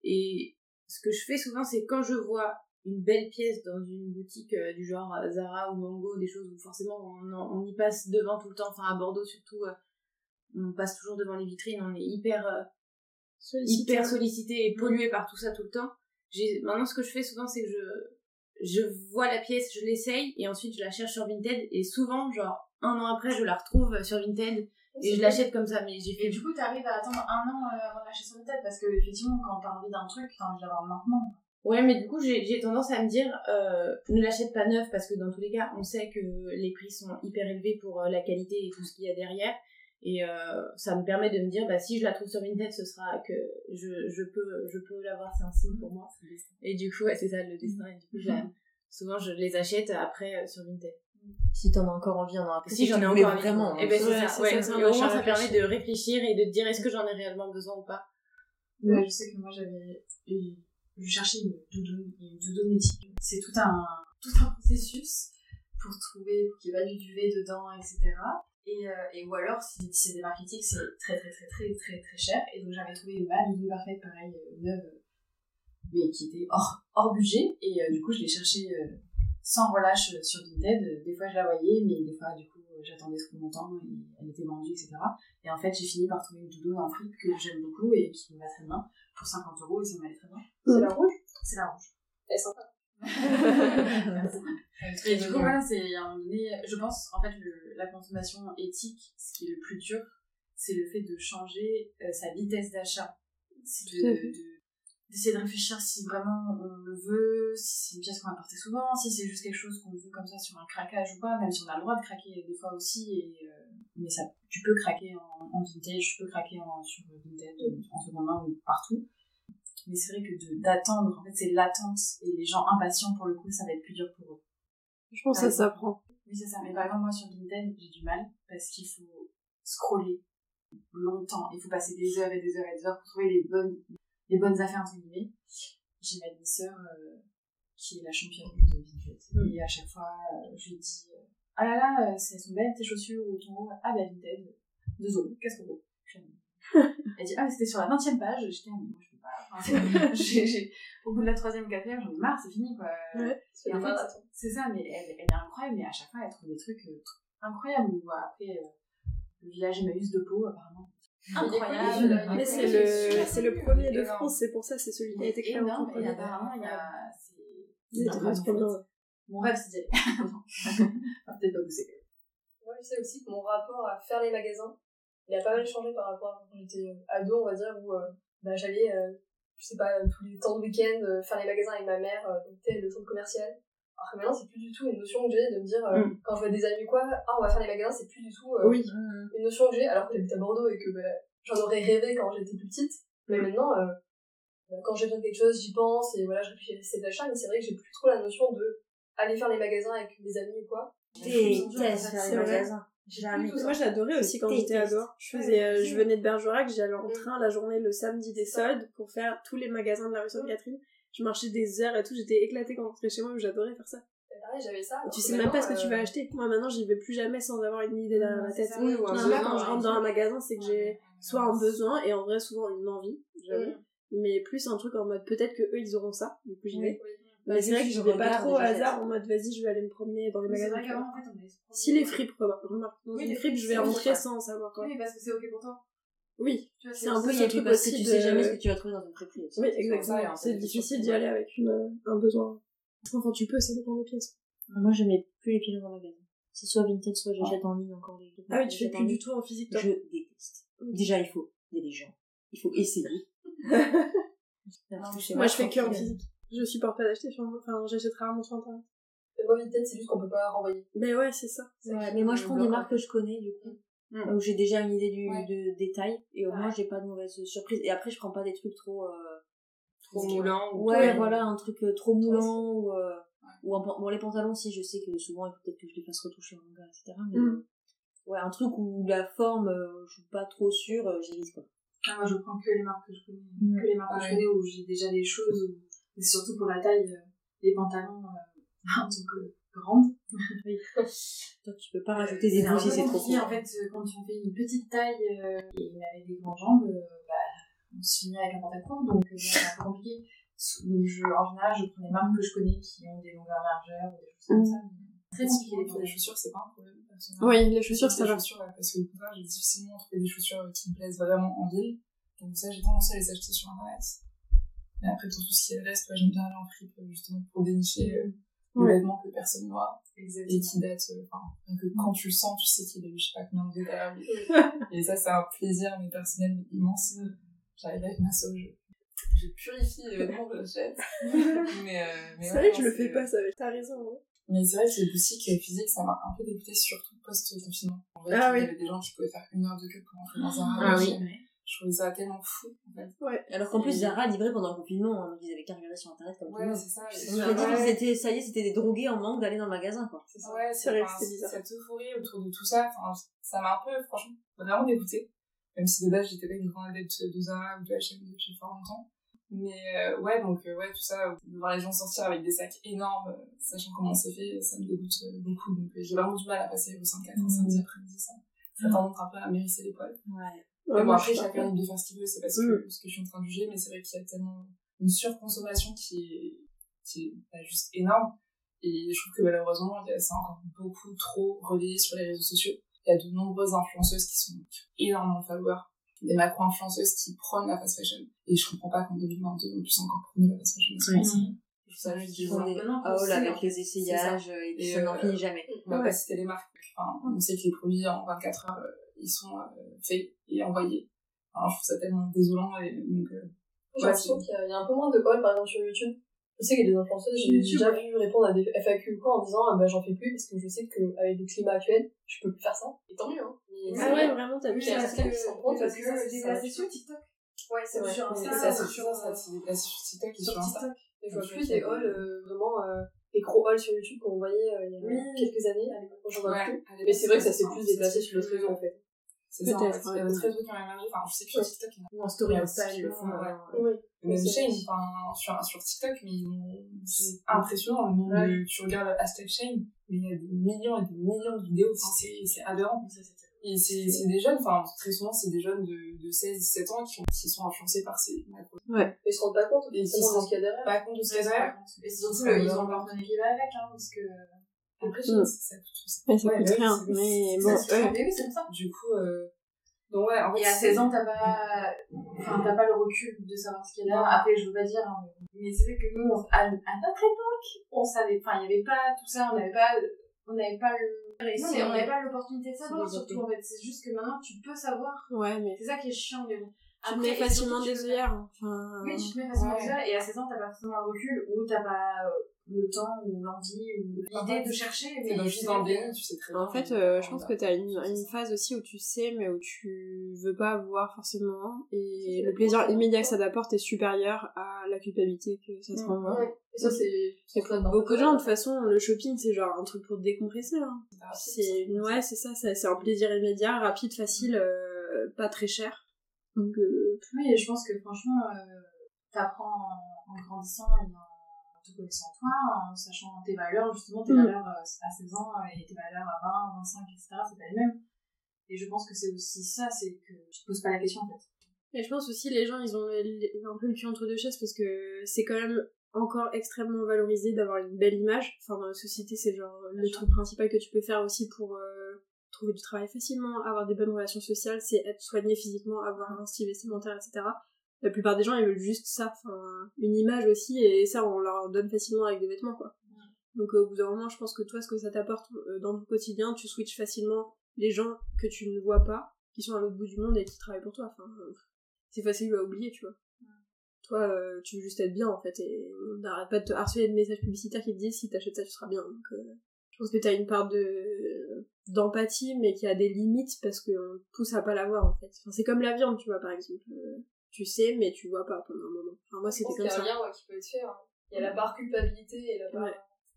Et ce que je fais souvent, c'est quand je vois une belle pièce dans une boutique euh, du genre euh, Zara ou Mango, des choses où forcément on, on y passe devant tout le temps. Enfin, à Bordeaux surtout, euh, on passe toujours devant les vitrines. On est hyper, euh, Sollicité. hyper sollicité et pollué par tout ça tout le temps. Maintenant ce que je fais souvent c'est que je je vois la pièce, je l'essaye et ensuite je la cherche sur Vinted et souvent genre un an après je la retrouve sur Vinted et je l'achète comme ça mais j'ai Et du coup, t'arrives à attendre un an avant de lâcher sur tête parce que effectivement, quand t'as envie d'un truc, t'as envie de l'avoir maintenant. Ouais, mais du coup, j'ai j'ai tendance à me dire, euh, ne l'achète pas neuf parce que dans tous les cas, on sait que les prix sont hyper élevés pour euh, la qualité et tout ce qu'il y a derrière. Et euh, ça me permet de me dire, bah, si je la trouve sur Vinted, ce sera que je, je peux, je peux l'avoir, c'est un signe pour moi. Et du coup, ouais, c'est ça le destin. Et du coup, la- souvent, je les achète après euh, sur Vinted. Si t'en as encore envie, on en a Si j'en ai encore envie. vraiment. Et ben, c'est Ouais, ça, c'est ouais. ça, c'est un Et au moins, ça permet de réfléchir et de te dire, est-ce que j'en ai réellement besoin ou pas? Ouais, je sais que moi j'avais. Je cherchais une doudoune, une doudoune. C'est tout un, tout un processus pour trouver, qu'il y ait du duvet dedans, etc. Et, euh, et ou alors, si c'est des éthiques, c'est très très très très très très cher. Et donc j'avais trouvé ma doudoune parfaite, pareil, euh, neuve, mais qui était hors, hors budget. Et euh, du coup, je l'ai cherchée sans relâche sur Vinted. Des fois, je la voyais, mais des fois, du coup, j'attendais trop longtemps elle était vendue, etc. Et en fait, j'ai fini par trouver une doudoune en fripe que j'aime beaucoup et qui me va très bien pour 50 euros et ça m'allait très bien. C'est la rouge? C'est la rouge. Elle est sympa. Et du coup, voilà, c'est à un moment donné, je pense, en fait, le- la consommation éthique, ce qui est le plus dur, c'est le fait de changer euh, sa vitesse d'achat. C'est à de, de- d'essayer de réfléchir si vraiment on le veut, si c'est une pièce qu'on va porter souvent, si c'est juste quelque chose qu'on veut comme ça sur un craquage ou pas, même si on a le droit de craquer des fois aussi, et, euh, mais ça, tu peux craquer en, en vintage, tu peux craquer en, sur Vinted, en seconde main ou partout. Mais c'est vrai que d'attendre, en fait, c'est l'attente, et les gens impatients, pour le coup, ça va être plus dur pour eux. Je pense que ça s'apprend. Oui, c'est ça. Mais par exemple, moi, sur Vinted, j'ai du mal parce qu'il faut scroller longtemps. Il faut passer des heures et des heures et des heures pour trouver les bonnes, les bonnes affaires, entre guillemets. J'ai ma demi-sœur euh, qui est la championne de Vinted. Mm. Et à chaque fois, euh, je lui dis euh, Ah là là, c'est- elles sont belles tes chaussures ou ton. Ah bah Vinted, 2 euros, 4 euros. Elle dit Ah, mais c'était sur la 20 e page. J'étais Ah, mais moi, je peux pas. Enfin, Au bout de la troisième, quatrième, j'en ai marre, c'est fini quoi. Ouais. Et en fait, c'est ça, mais elle, elle est incroyable, mais à chaque fois, elle trouve des trucs euh, incroyables. Ou après, euh, le village Emmaüs de Pau, apparemment. Incroyable. Mais c'est le, c'est le premier de France, c'est pour ça, c'est celui qui a été créé en énorme, et premier. apparemment, il y a. c'est- c'est bien. Mon rêve, c'est d'y aller. Ah, Peut-être pas pousser. Moi, je sais aussi que mon rapport à faire les magasins, il a pas mal changé par rapport à quand j'étais euh, ado, on va dire, où euh, bah, j'allais, euh, je sais pas, tous les temps de week-end, euh, faire les magasins avec ma mère, donc tel le centre commercial. Alors que maintenant, c'est plus du tout une notion que j'ai de me dire, Mm. quand je vois des amis ou quoi, ah, on va faire les magasins, c'est plus du tout Oui. une notion que j'ai, alors que j'habite à Bordeaux et que bah, j'en aurais rêvé quand j'étais plus petite. Mais maintenant, euh, bah, quand j'ai besoin de quelque chose, j'y pense et voilà, je réfléchis à cet achat, mais c'est vrai que j'ai plus trop la notion de aller faire les magasins avec mes amis ou quoi. Déteste faire les magasins. Moi, j'adorais aussi quand j'étais ado. Je faisais, euh, je venais de Bergerac, j'allais en Mm. train la journée le samedi des soldes pour faire tous les magasins de la rue Sainte-Catherine. Je marchais des heures et tout, j'étais éclatée quand je rentrais chez moi, j'adorais faire ça. Pareil, j'avais ça. Tu sais même pas ce que tu vas euh, acheter. Moi, maintenant, j'y vais plus jamais sans avoir une idée Ouais, la c'est tête. ça. Oui, ou un Là, besoin, quand je ouais. rentre dans un magasin, c'est que j'ai soit un besoin et en vrai souvent une envie, j'avoue. Mm. Mais plus un truc en mode peut-être que eux ils auront ça, du coup j'y vais. Oui. Mais c'est vrai que je vais pas trop au hasard en mode vas-y je vais aller me promener dans les magasins. Si les fripes, remarque, remarque, dans Oui, les fripe, fripes, je vais rentrer sans savoir quoi. Oui, parce que c'est ok pour toi. Oui, c'est un peu ce truc parce que tu sais jamais ce que tu vas trouver dans une friperie aussi. Oui, exactement. en C'est difficile d'y aller avec une, un besoin. Enfin, tu peux, ça dépend des pièces. Moi, je mets plus les pieds dans un magasin. C'est soit Vinted, soit j'achète en ligne encore les Ah oui, tu fais plus du tout en physique, toi. Je déteste. Déjà, il faut, il y a des gens. Il faut essayer. Moi, je fais que en physique. Je supporte pas d'acheter sur... Enfin, j'achète rarement sur internet. Et moi, Vinted, c'est juste qu'on peut pas renvoyer. Mais ouais, c'est ça. Ouais, mais moi, je prends des marques que je connais, du coup. où j'ai déjà une idée du Ouais. de détail et au moins j'ai pas de mauvaise surprise et après je prends pas des trucs trop euh, Trop moulant. ou ouais voilà un truc euh, trop moulant ou euh, ou un bon les pantalons si je sais que souvent il faut peut-être que je les fasse retoucher en manga etc mais Mm. ouais un truc où la forme euh, je suis pas trop sûre euh, j'évite quoi Ah, moi, je prends que les marques que je connais. Mm. Que les marques que je connais où j'ai déjà des choses. Où... Et surtout pour la taille, euh, les pantalons euh, en tant que grande. toi tu peux pas rajouter des C'est un bouts si c'est trop compliqué, court. en fait, euh, quand on fait une petite taille euh, et avec des grandes jambes, euh, bah, on se finit avec un pantalon court, donc euh, c'est un peu compliqué. Donc, je, en général, je prends les marques que je connais qui ont des longueurs largeurs ou des choses comme ça. mais Très compliqué les Pour les chaussures, c'est pas un problème. Oui, les chaussures, ça chaussures, ouais, parce que au contraire, j'ai difficilement trouvé des chaussures qui me plaisent vraiment en ville. Donc ça, j'ai tendance à les acheter sur internet. Mais après, pour tout ce qui est reste, ouais, j'aime bien aller en fripe, euh, justement, pour dénicher euh, le Ouais. vêtement que personne n'aura. Et qui date, euh, enfin, rien que quand tu le sens, tu sais qu'il a eu je sais pas combien de lui. Et ça, c'est un plaisir, mais personnel, immense. J'arrive avec ma sauce, je, purifie les vêtements que j'achète. mais, euh, mais C'est ouais, vrai que je le fais pas, ça. T'as raison. hein. mais c'est vrai que les boutiques physiques, ça m'a un peu dégoûté, surtout post-confinement. En fait, Ah il y oui. avait des gens qui pouvaient faire une heure de queue pour entrer dans un Ah oui. Je trouvais ça tellement fou, en fait. alors qu'en plus Zara livrait pendant le confinement hein, donc ils avaient qu'à regarder sur internet comme tout le Ouais, monde c'est ça. dit Ouais, étaient ça y est c'était des drogués en manque d'aller dans le magasin quoi c'est ça. Ouais, C'est c'est vrai enfin, bizarre. cette euphorie autour de tout ça. Enfin, ça m'a un peu, franchement, vraiment dégoûtée. Même si de base, j'étais pas une grande adepte de Zara ou de H&M depuis fort longtemps. Mais euh, ouais, donc euh, ouais, tout ça, de voir les gens sortir avec des sacs énormes, euh, sachant comment c'est fait, ça me dégoûte euh, beaucoup. Donc euh, j'ai vraiment du mal à passer au 5 4 un samedi après-midi, ça. Ça tendance un peu à m'hérisser les poils. ouais Ouais, bon, moi, après, je chacun peut faire ce qu'il veut, c'est pas ce Mm. que, ce que je suis en train de juger, mais c'est vrai qu'il y a tellement une surconsommation qui est, qui est bah, juste énorme. Et je trouve que malheureusement, il y a- c'est encore beaucoup trop relayé sur les réseaux sociaux. Il y a de nombreuses influenceuses qui sont énormément de followers, des macro-influenceuses qui prônent la fast fashion. Et je comprends pas qu'en 2022, on puisse encore prôner la fast fashion. Je ça maintenant qu'on hauls sait, en avec les essayages euh, et ça n'en euh, finit jamais On va pas citer les marques. Enfin, on sait que les produits en 24 heures, euh, ils sont euh, faits et envoyés. Alors, je trouve ça tellement désolant et donc, euh, J'ai l'impression qu'il y, a- il y a un peu moins de hall, par exemple, sur YouTube. Je sais qu'il y a des influenceuses, j'ai YouTube, déjà vu répondre à des FAQ ou quoi en disant, ah bah j'en fais plus parce que je sais qu'avec le climat actuel, je peux plus faire ça. Et tant mieux, hein. Mais c'est Ah vrai. ouais, vraiment, t'as vu Oui, parce ça que- c'est c'est sur TikTok. Ouais, c'est vrai. Sur Mais Insta, c'est assez sur- déplacé sur TikTok et sur Insta. TikTok. Et je vois plus des euh, vraiment, euh, des gros halls sur YouTube qu'on voyait euh, il y a quelques années. J'en vois plus. Mais c'est vrai que ça s'est plus c'est- déplacé sur l'autre réseau, en fait. C'est ça, en Peut-être, fait. Il y a ouais. d'autres réseaux qui ont émergé. Enfin, je sais plus sur TikTok, il y en a. Ou en story aussi, ils le font. ouais. euh. Même Shane, vrai. enfin, sur, sur TikTok, mais ils ont- c'est impressionnant le nombre de, tu regardes hashtag Shane, mais il y a des millions et des millions de vidéos, enfin, c'est, c'est aberrant. Et c'est, c'est des jeunes, enfin, très souvent, c'est des jeunes de, de 16, 17 ans qui, ont, qui sont influencés par ces macros. Mais ils se rendent pas compte, ils se forcément, de rendent ce qu'il y a derrière. Pas compte de ce qu'il y a derrière. Et surtout, Ça, ils ouais. ont leur monnaie qui va avec, hein, parce que. Après, je sais, ça coûte tout ça. Mais ça Ouais, coûte ouais, rien. Mais bon. Mais oui, c'est comme ça. Du coup, euh, donc ouais, en fait. Et à c'est- 16 ans, t'as pas, enfin, t'as pas le recul de savoir ce qu'il y a là. Après, je veux pas dire, hein, mais c'est vrai que nous, on- à, à notre époque, on savait, enfin, il y avait pas tout ça, on n'avait pas, on n'avait pas le, non, mais on n'avait pas l'opportunité de savoir, surtout, en fait. C'est juste que maintenant, tu peux savoir. Ouais, mais C'est ça qui est chiant, mais bon. Tu te mets et facilement des œillères. Enfin, Oui, tu te mets facilement Ouais. des œillères, et à 16 ans, t'as pas forcément le recul, ou t'as pas euh, le temps, ou l'envie, ou l'idée de chercher, mais dans- juste dans le tu sais très bien. En fait, euh, je pense que t'as une, une phase aussi où tu sais, mais où tu veux pas voir forcément. Et le plaisir immédiat que ça t'apporte est supérieur à la culpabilité que ça te renvoie. Ouais. Et ça, c'est, Beaucoup de gens, de toute façon, le shopping, c'est genre un truc pour te décompresser. Hein. Ah, C'est ouais, c'est ça, c'est c'est un plaisir immédiat, rapide, facile, euh, pas très cher. Donc, euh, Oui, je pense que franchement, euh, t'apprends en, en grandissant et en te connaissant toi, en sachant tes valeurs, justement, tes Mm. valeurs euh, à 16 ans et tes valeurs à 20, 25, etc., c'est pas les mêmes. Et je pense que c'est aussi ça, c'est que tu te poses pas la question, en fait. Et je pense aussi les gens ils ont un peu le cul entre deux chaises parce que c'est quand même encore extrêmement valorisé d'avoir une belle image. Enfin dans la société c'est genre le truc principal que tu peux faire aussi pour euh, trouver du travail facilement, avoir des bonnes relations sociales, c'est être soigné physiquement, avoir un style vestimentaire, etc. La plupart des gens ils veulent juste ça, enfin une image aussi et ça on leur donne facilement avec des vêtements quoi. Donc euh, au bout d'un moment je pense que toi ce que ça t'apporte euh, dans ton quotidien, tu switches facilement les gens que tu ne vois pas, qui sont à l'autre bout du monde et qui travaillent pour toi. Enfin, c'est facile à oublier, tu vois. Toi, euh, tu veux juste être bien, en fait, et on n'arrête pas de te harceler de messages publicitaires qui te disent si t'achètes ça, tu seras bien. Donc, euh, je pense que t'as une part de d'empathie, mais qui a des limites parce qu'on pousse à pas l'avoir en fait. Enfin, c'est comme la viande, tu vois, par exemple. Euh, tu sais, mais tu vois pas pendant un moment. Enfin, moi, c'était comme qu'il y a ça. un lien ouais, qui peut être fait. hein. Il y a la part culpabilité et la part... Ouais.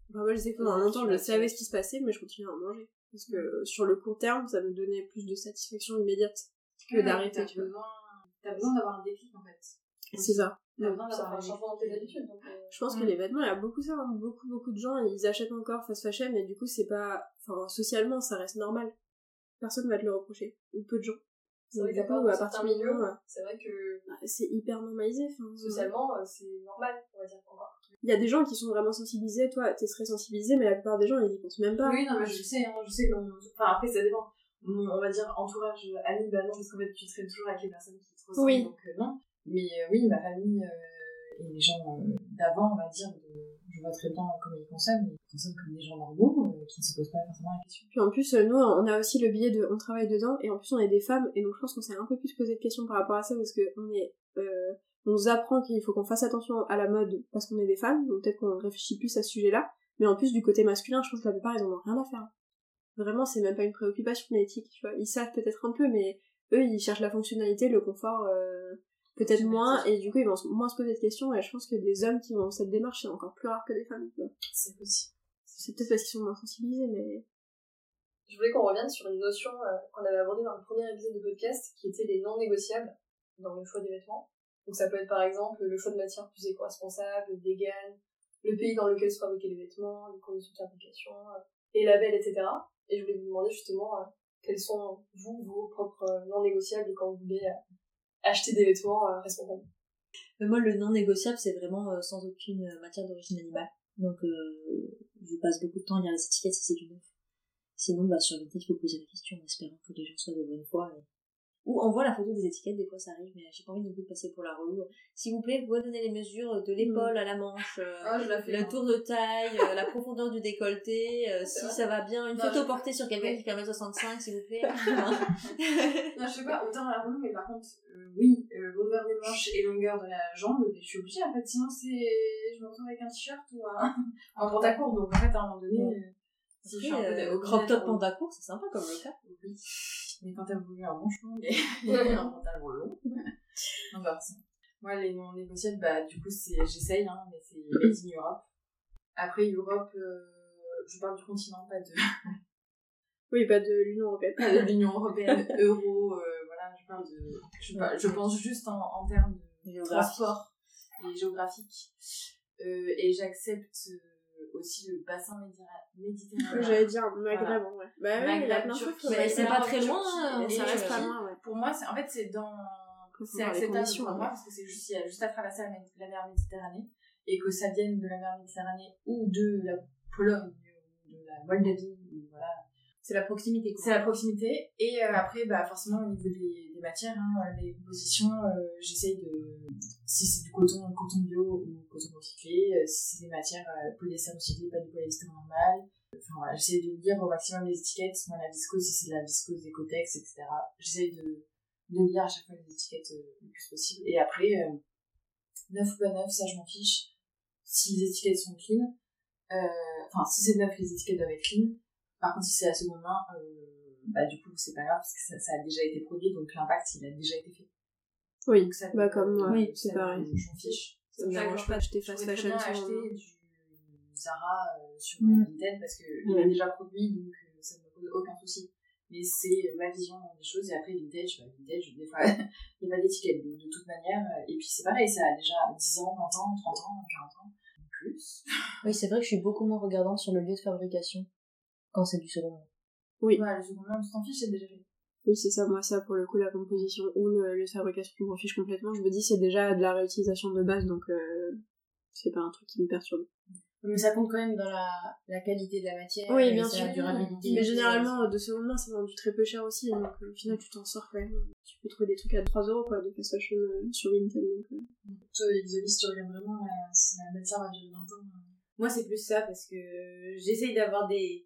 Enfin, moi, je sais que pendant longtemps, je savais ce qui se passait, mais je continuais à en manger. Parce que euh, sur le court terme, ça me donnait plus de satisfaction immédiate que Ouais, d'arrêter, t'as tu vois. besoin, t'as besoin d'avoir un déclic en fait. C'est ça. T'as besoin Ça fait d'avoir un un déclic. changement dans tes habitudes. Donc, euh, Je pense que les vêtements, il y a beaucoup ça, hein. beaucoup beaucoup de gens, ils achètent encore fast fashion, mais du coup c'est pas, enfin socialement ça reste normal. Personne va te le reprocher, ou peu de gens. C'est vrai qu'à part à partir moment, c'est vrai que bah, c'est hyper normalisé. Enfin, socialement, euh, c'est normal, on va dire encore. il y a des gens qui sont vraiment sensibilisés. Toi, t'es très sensibilisé, mais la plupart des gens ils y pensent même pas. Oui, non, mais je sais, hein, je sais mon- Enfin, après, ça dépend. Mon, on va dire entourage ami, bah non, parce qu'en fait, tu traînes toujours avec les personnes qui te ressemblent, Oui. donc euh, non. Mais euh, oui, ma famille euh, et les gens euh, d'avant, on va dire, je vois très bien comment ils consomment. Ils consomment comme des gens normaux, qui ne se posent pas forcément la question. Puis en plus, nous, on a aussi le biais de, on travaille dedans, et en plus on est des femmes, et donc je pense qu'on s'est un peu plus posé de questions par rapport à ça, parce que on est, euh, on nous apprend qu'il faut qu'on fasse attention à la mode parce qu'on est des femmes, donc peut-être qu'on réfléchit plus à ce sujet-là, mais en plus du côté masculin, je pense que la plupart ils en ont rien à faire. Vraiment, c'est même pas une préoccupation l'éthique, tu vois. Ils savent peut-être un peu, mais eux, ils cherchent la fonctionnalité, le confort, euh, peut-être moins, et du coup, ils vont moins se poser de questions, et je pense que des hommes qui vont dans cette démarche, c'est encore plus rare que des femmes. C'est possible. C'est peut-être parce qu'ils sont moins sensibilisés, mais... Je voulais qu'on revienne sur une notion euh, qu'on avait abordée dans le premier épisode de podcast, qui était les non négociables dans le choix des vêtements. Donc ça peut être par exemple le choix de matières plus éco-responsables, vegan, le pays dans lequel sont fabriqués les vêtements, les conditions de fabrication, euh, les labels, etc. Et je voulais vous demander justement euh, quels sont, vous, vos propres euh, non négociables quand vous voulez acheter des vêtements euh, responsables. Mais moi, le non négociable, c'est vraiment euh, sans aucune euh, matière d'origine animale. Donc, je passe beaucoup de temps à lire les étiquettes si c'est du neuf. Sinon, bah, sur Vinted, il faut poser la question en espérant que les gens soient de bonne foi. Ou on voit la photo des étiquettes, des fois ça arrive, mais j'ai pas envie non plus de passer pour la relou. S'il vous plaît, vous pouvez donner les mesures de l'épaule à la manche, euh, Ah, je la fais. le hein. tour de taille, euh, la profondeur du décolleté, euh, si vrai. ça va bien. Une Non, photo je- portée sur quelqu'un qui fait 1m65, s'il vous plaît. Non, je sais pas, autant à la relou, mais par contre, euh, oui, euh, longueur des manches et longueur de la jambe, mais je suis obligée en fait, sinon c'est. Je me retrouve avec un t-shirt ou un, un pantacourt, donc en fait, à un moment donné, si je suis un peu Après, euh, au crop top panda court, c'est sympa comme le cas. Oui. Mais quand t'as voulu un manche long et un pantalon long, non, bah. Moi, les non négociables, bah, du coup, c'est, j'essaye, hein, mais c'est Made in Europe. Après, Europe, euh, je parle du continent, pas de, Oui, pas de l'Union Européenne. pas de l'Union Européenne, euro, euh, voilà, je parle de, je, je pense juste en, en termes de transport et géographique. Et j'accepte aussi le bassin méditerra- méditerranéen. J'allais dire Maghreb, en vrai. Bah oui, il y a Maghreb, plein de Turquie, trucs. Mais ouais. c'est pas très loin, hein, ça reste pas loin, ouais. Pour moi, c'est, en fait, c'est dans, c'est acceptable pour ouais. moi parce que c'est juste, il y a juste à traverser la, mer Méditerranée et que ça vienne de la mer Méditerranée ou de la Pologne ou de la Moldavie, ou voilà. C'est la proximité. C'est la proximité. Et euh, après, bah, forcément, au niveau des, matières, hein, les compositions, euh, j'essaye de. Si c'est du coton, coton bio ou coton recyclé. euh, si c'est des matières euh, polyester recyclé, pas du polyester normal. Enfin voilà, j'essaie de lire au maximum les étiquettes. Moi, la viscose, si c'est de la viscose Ecotex, etc. J'essaie de, de lire à chaque fois les étiquettes le plus possible. Et après, neuf ou pas neuf, ça, je m'en fiche. Si les étiquettes sont clean, enfin, si c'est neuf, les étiquettes doivent être clean. Par contre, si c'est la seconde main, euh, bah, du coup, c'est pas grave parce que ça, ça a déjà été produit, donc l'impact, il a déjà été fait. Oui, Donc ça, bah comme moi, oui, c'est pareil. Je m'en fiche. Ça me dérange que pas d'acheter je fast fashion bien sur- acheter du Zara euh, sur Mm. Vinted parce que il Ouais. est déjà produit, donc euh, ça ne me pose aucun souci. Mais c'est ma vision des choses, et après Vintage, bah, Vintage, des fois, il n'y a pas d'étiquette, de toute manière, euh, et puis c'est pareil, ça a déjà 10 ans, 20 ans, 30 ans, 40 ans, plus. Oui, c'est vrai que je suis beaucoup moins regardante sur le lieu de fabrication quand c'est du second main. Oui. Voilà, le second main, tu t'en fiches, c'est déjà fait. Oui, c'est ça, moi, ça, pour le coup, la composition ou le, le fabrication, je m'en fiche complètement. Je me dis, c'est déjà de la réutilisation de base, donc euh, c'est pas un truc qui me perturbe. Mais ça compte quand même dans la, la qualité de la matière. Oui, et bien sûr. durabilité. Mais généralement, euh, de seconde main, c'est vendu très peu cher aussi, donc euh, au final, tu t'en sors quand même. Tu peux trouver des trucs à 3 euros, quoi, de fashion euh, sur Vinted, donc... euh. Toi, Isolis, tu regardes vraiment euh, si la matière va durer longtemps. euh. Moi, c'est plus ça parce que j'essaye d'avoir des,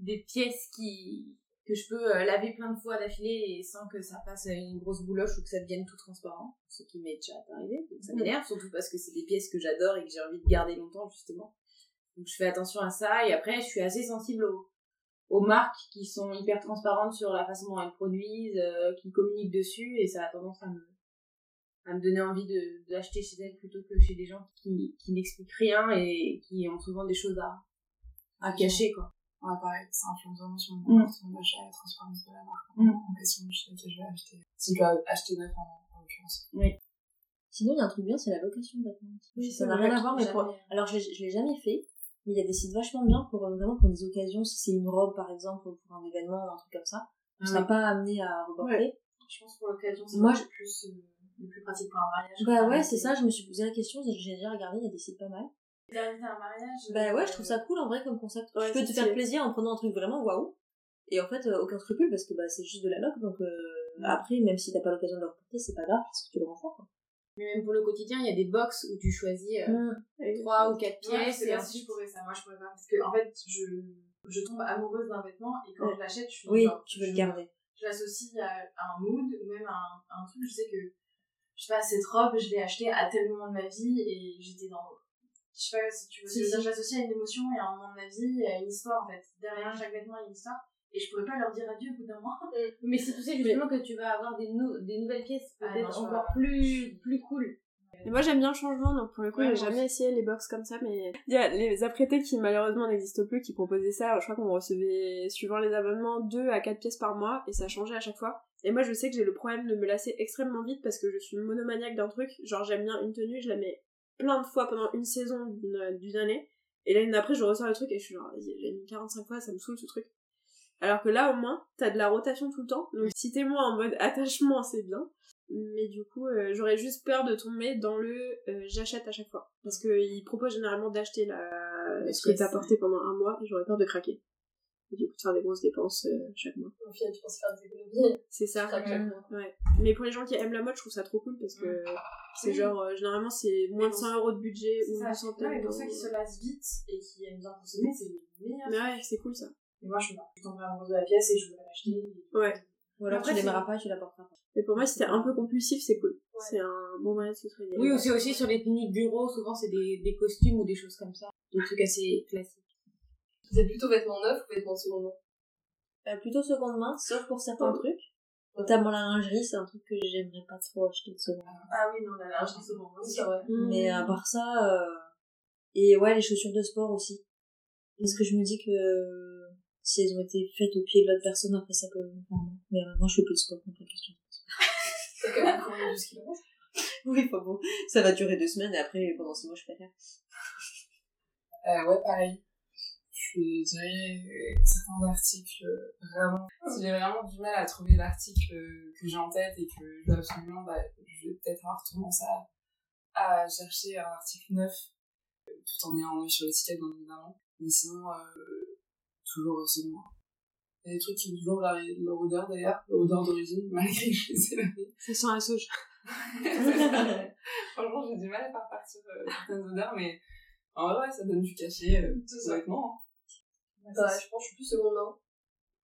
des pièces qui, que je peux euh, laver plein de fois d'affilée et sans que ça fasse une grosse bouloche ou que ça devienne tout transparent. Ce qui m'est déjà arrivé. Donc ça m'énerve, surtout parce que c'est des pièces que j'adore et que j'ai envie de garder longtemps, justement. Donc je fais attention à ça et après, je suis assez sensible au, aux marques qui sont hyper transparentes sur la façon dont elles produisent, euh, qui communiquent dessus, et ça a tendance à me, à me donner envie de, de l'acheter chez elles plutôt que chez des gens qui, qui n'expliquent rien et qui ont souvent des choses à, à cacher, quoi. Ouais, pareil, ça influence vraiment sur mon Mm. comportement d'achat et la transparence de la marque Mm. en question chez laquelle je vais acheter. Si je dois acheter neuf en, en l'occurrence. Sinon, il y a un truc bien, c'est la location de vêtements. Oui, ça c'est n'a rien à voir, mais pour... alors je l'ai je l'ai jamais fait, mais il y a des sites vachement bien pour euh, notamment pour des occasions, si c'est une robe par exemple, ou pour un événement ou un truc comme ça. On sera pas amené à reporter. Je pense pour l'occasion, c'est Moi, le plus, euh, le plus pratique pour un mariage. Bah ouais, c'est ça, je me suis posé la question, j'ai déjà regardé, il y a des sites pas mal. À un mariage. Bah ouais, je euh, trouve ça cool en vrai comme concept. Ouais, tu peux te faire plaisir en prenant un truc vraiment waouh. Et en fait, euh, aucun scrupule parce que bah, c'est juste de la loc, donc euh, après, même si t'as pas l'occasion de le reporter, c'est pas grave parce que tu le rends fort. Quoi. Mais même pour le quotidien, il y a des box où tu choisis euh, trois ou quatre Ouais, je pièces sais et ensuite je pourrais ça. Moi, je pourrais pas. Parce que, en fait, je, je tombe amoureuse d'un vêtement et quand Ouais. je l'achète, je suis. Oui, genre, tu veux le garder. Je l'associe à, à un mood ou même à un, à un truc. Je sais que, je sais pas, cette robe, je l'ai achetée à tel moment de ma vie et j'étais dans. Je sais pas si tu veux. Si, je l'associe à une émotion et à un moment de ma vie, et à une histoire en fait. Derrière chaque vêtement, il y a une histoire. Et je pourrais pas leur dire adieu au bout d'un mois. Mais c'est tu sais justement que tu vas avoir des, nou- des nouvelles pièces Ah, peut-être encore plus, plus cool. Et moi j'aime bien le changement, donc pour le coup Ouais, j'ai jamais essayé les box comme ça, mais il y a les apprêtés qui malheureusement n'existent plus, qui proposaient ça, je crois qu'on recevait, suivant les abonnements, 2 à 4 pièces par mois, et ça changeait à chaque fois. Et moi je sais que j'ai le problème de me lasser extrêmement vite parce que je suis monomaniaque d'un truc, genre j'aime bien une tenue, je la mets plein de fois pendant une saison d'une d'une année, et l'année d'après je ressors le truc et je suis genre, vas-y, j'ai mis 45 fois, ça me saoule ce truc. Alors que là au moins, t'as de la rotation tout le temps, donc si t'es moins en mode attachement c'est bien, mais du coup euh, j'aurais juste peur de tomber dans le euh, j'achète à chaque fois. Parce que ils proposent généralement d'acheter la ce que t'as porté pendant un mois et j'aurais peur de craquer et du coup de faire des grosses dépenses euh, chaque mois Au final, tu penses faire des économies. c'est ça ouais mais pour les gens qui aiment la mode je trouve ça trop cool parce que c'est Oui. genre euh, généralement c'est moins de pour 100 euros de budget C'est ou une centaine mais pour ceux qui se lassent vite et qui aiment bien consommer, c'est le meilleur. mais ouais c'est cool ça Mais moi, je suis pas. Je tombe amoureuse de la pièce et je veux l'acheter. ouais Ou alors Après, tu c'est- l'aimeras pas et tu la porteras pas. mais pour moi si t'es un peu compulsif c'est cool c'est un bon moyen de se soigner Oui, aussi, aussi sur les cliniques bureaux, souvent c'est des, des costumes ou des choses comme ça. Des trucs assez classiques. Vous êtes plutôt vêtements neufs ou vêtements de seconde main Euh, plutôt seconde main, sauf pour certains trucs. Notamment la lingerie, c'est un truc que j'aimerais pas trop acheter de seconde main. Ah oui, non, la lingerie, bon. Oui, c'est vrai. Mm. Mais à part ça, euh... et ouais, les chaussures de sport aussi. Parce que je me dis que si elles ont été faites au pied de l'autre personne, après ça peut me faire mal. Mais euh, moi, je fais plus de sport, donc la question. C'est quand même courir 12 km. Oui, pas bon. Ça va durer deux semaines et après, pendant six mois, je préfère. Euh, ouais, pareil. Je dirais euh, certains articles, euh, vraiment. J'ai vraiment du mal à trouver l'article euh, que j'ai en tête et que je veux absolument, bah, je vais peut-être avoir tendance à, à chercher un article neuf, tout en ayant un sur l'étiquette, bien évidemment. Mais sinon, euh, toujours seulement. Il y a des trucs qui ont toujours leur, leur odeur d'ailleurs, leur odeur d'origine, malgré que je les ai lavés. ça sent la sauge Franchement, j'ai du mal à faire partir certaines odeurs, mais en vrai, ça donne du cachet, euh, ça. honnêtement. Hein. Ouais, je pense que je suis plus seconde main.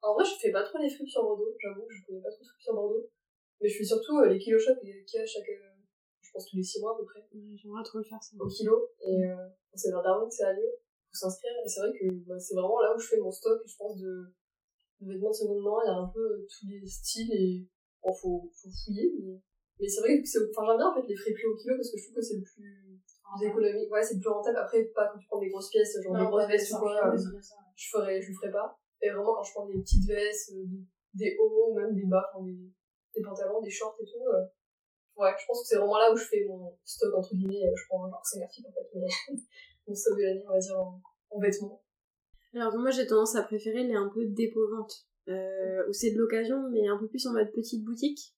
En vrai, je fais pas trop les fripes sur Bordeaux, j'avoue, je connais pas trop de fripes sur Bordeaux. Mais je fais surtout euh, les kilo shops qu'il y a chaque, euh, je pense tous les 6 mois à peu près, Ouais, j'aimerais trop le faire ça au kilo. Et euh, c'est vers Darwin que ça a lieu, faut s'inscrire. Et c'est vrai que bah, c'est vraiment là où je fais mon stock, je pense, de, de vêtements de seconde main. Il y a un peu euh, tous les styles et bon, faut, faut fouiller. Mais, mais c'est vrai que c'est, enfin, j'aime bien en fait les friperies au kilo parce que je trouve que c'est le plus, plus économique. Ouais, c'est le plus rentable. Après, pas quand tu prends des grosses pièces, genre des grosses vestes ou quoi. euh, je ferais je le ferais pas et vraiment quand je prends des petites vestes euh, des, hauts même des bas enfin, des, des pantalons des shorts et tout euh, ouais je pense que c'est vraiment là où je fais mon stock entre guillemets euh, je prends genre 5 articles en fait mon stock de l'année on va dire en, en vêtements Alors moi j'ai tendance à préférer les un peu dépôt-vente, euh, où c'est de l'occasion mais un peu plus en mode petite boutique,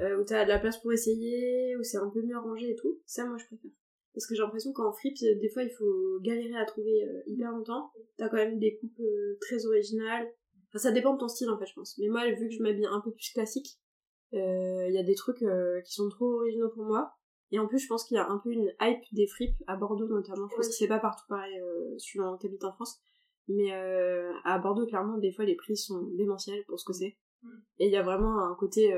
euh, où t'as de la place pour essayer, où c'est un peu mieux rangé et tout. Ça moi je préfère. Parce que j'ai l'impression qu'en fripe, euh, des fois il faut galérer à trouver euh, hyper longtemps. T'as quand même des coupes euh, très originales. Enfin ça dépend de ton style en fait je pense. Mais moi vu que je m'habille un peu plus classique, euh, il y a des trucs qui sont trop originaux pour moi. Et en plus, je pense qu'il y a un peu une hype des fripes, à Bordeaux notamment. Je pense Oui. que c'est pas partout pareil, suivant que t'habites en France. Mais à Bordeaux, clairement, des fois, les prix sont démentiels pour ce que c'est. Et il y a vraiment un côté,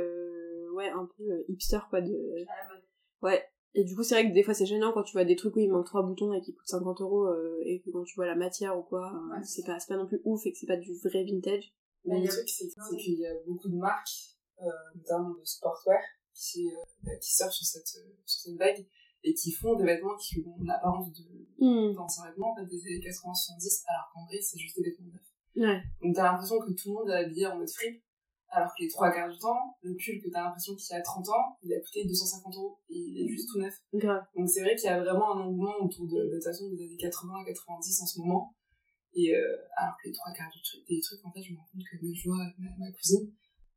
ouais, un peu hipster, quoi, de... Ouais. Et du coup, c'est vrai que des fois, c'est gênant quand tu vois des trucs où il manque trois boutons et qui coûtent 50 euros, euh, et que quand tu vois la matière ou quoi, euh, Ouais, c'est pas, pas non plus ouf et que c'est pas du vrai vintage. Mais le truc, c'est qu'il y a beaucoup de marques, euh, notamment de sportwear, qui, euh, qui surfent sur cette, sur cette vague et qui font des vêtements qui ont l'apparence de Hmm. d'anciens vêtements, en fait, des années 80-70, alors qu'en vrai, c'est juste des vêtements neufs. Ouais. Donc t'as l'impression que tout le monde est habillé en mode fripe, alors que les trois quarts du temps, le pull que t'as l'impression qu'il a 30 ans, il a coûté 250 euros et il est juste tout neuf. Grave. Donc c'est vrai qu'il y a vraiment un engouement autour de, de toute façon des années 80 90 en ce moment. Et euh, alors que les trois quarts du truc, des trucs, en fait, je me rends compte que je vois ma, ma cousine,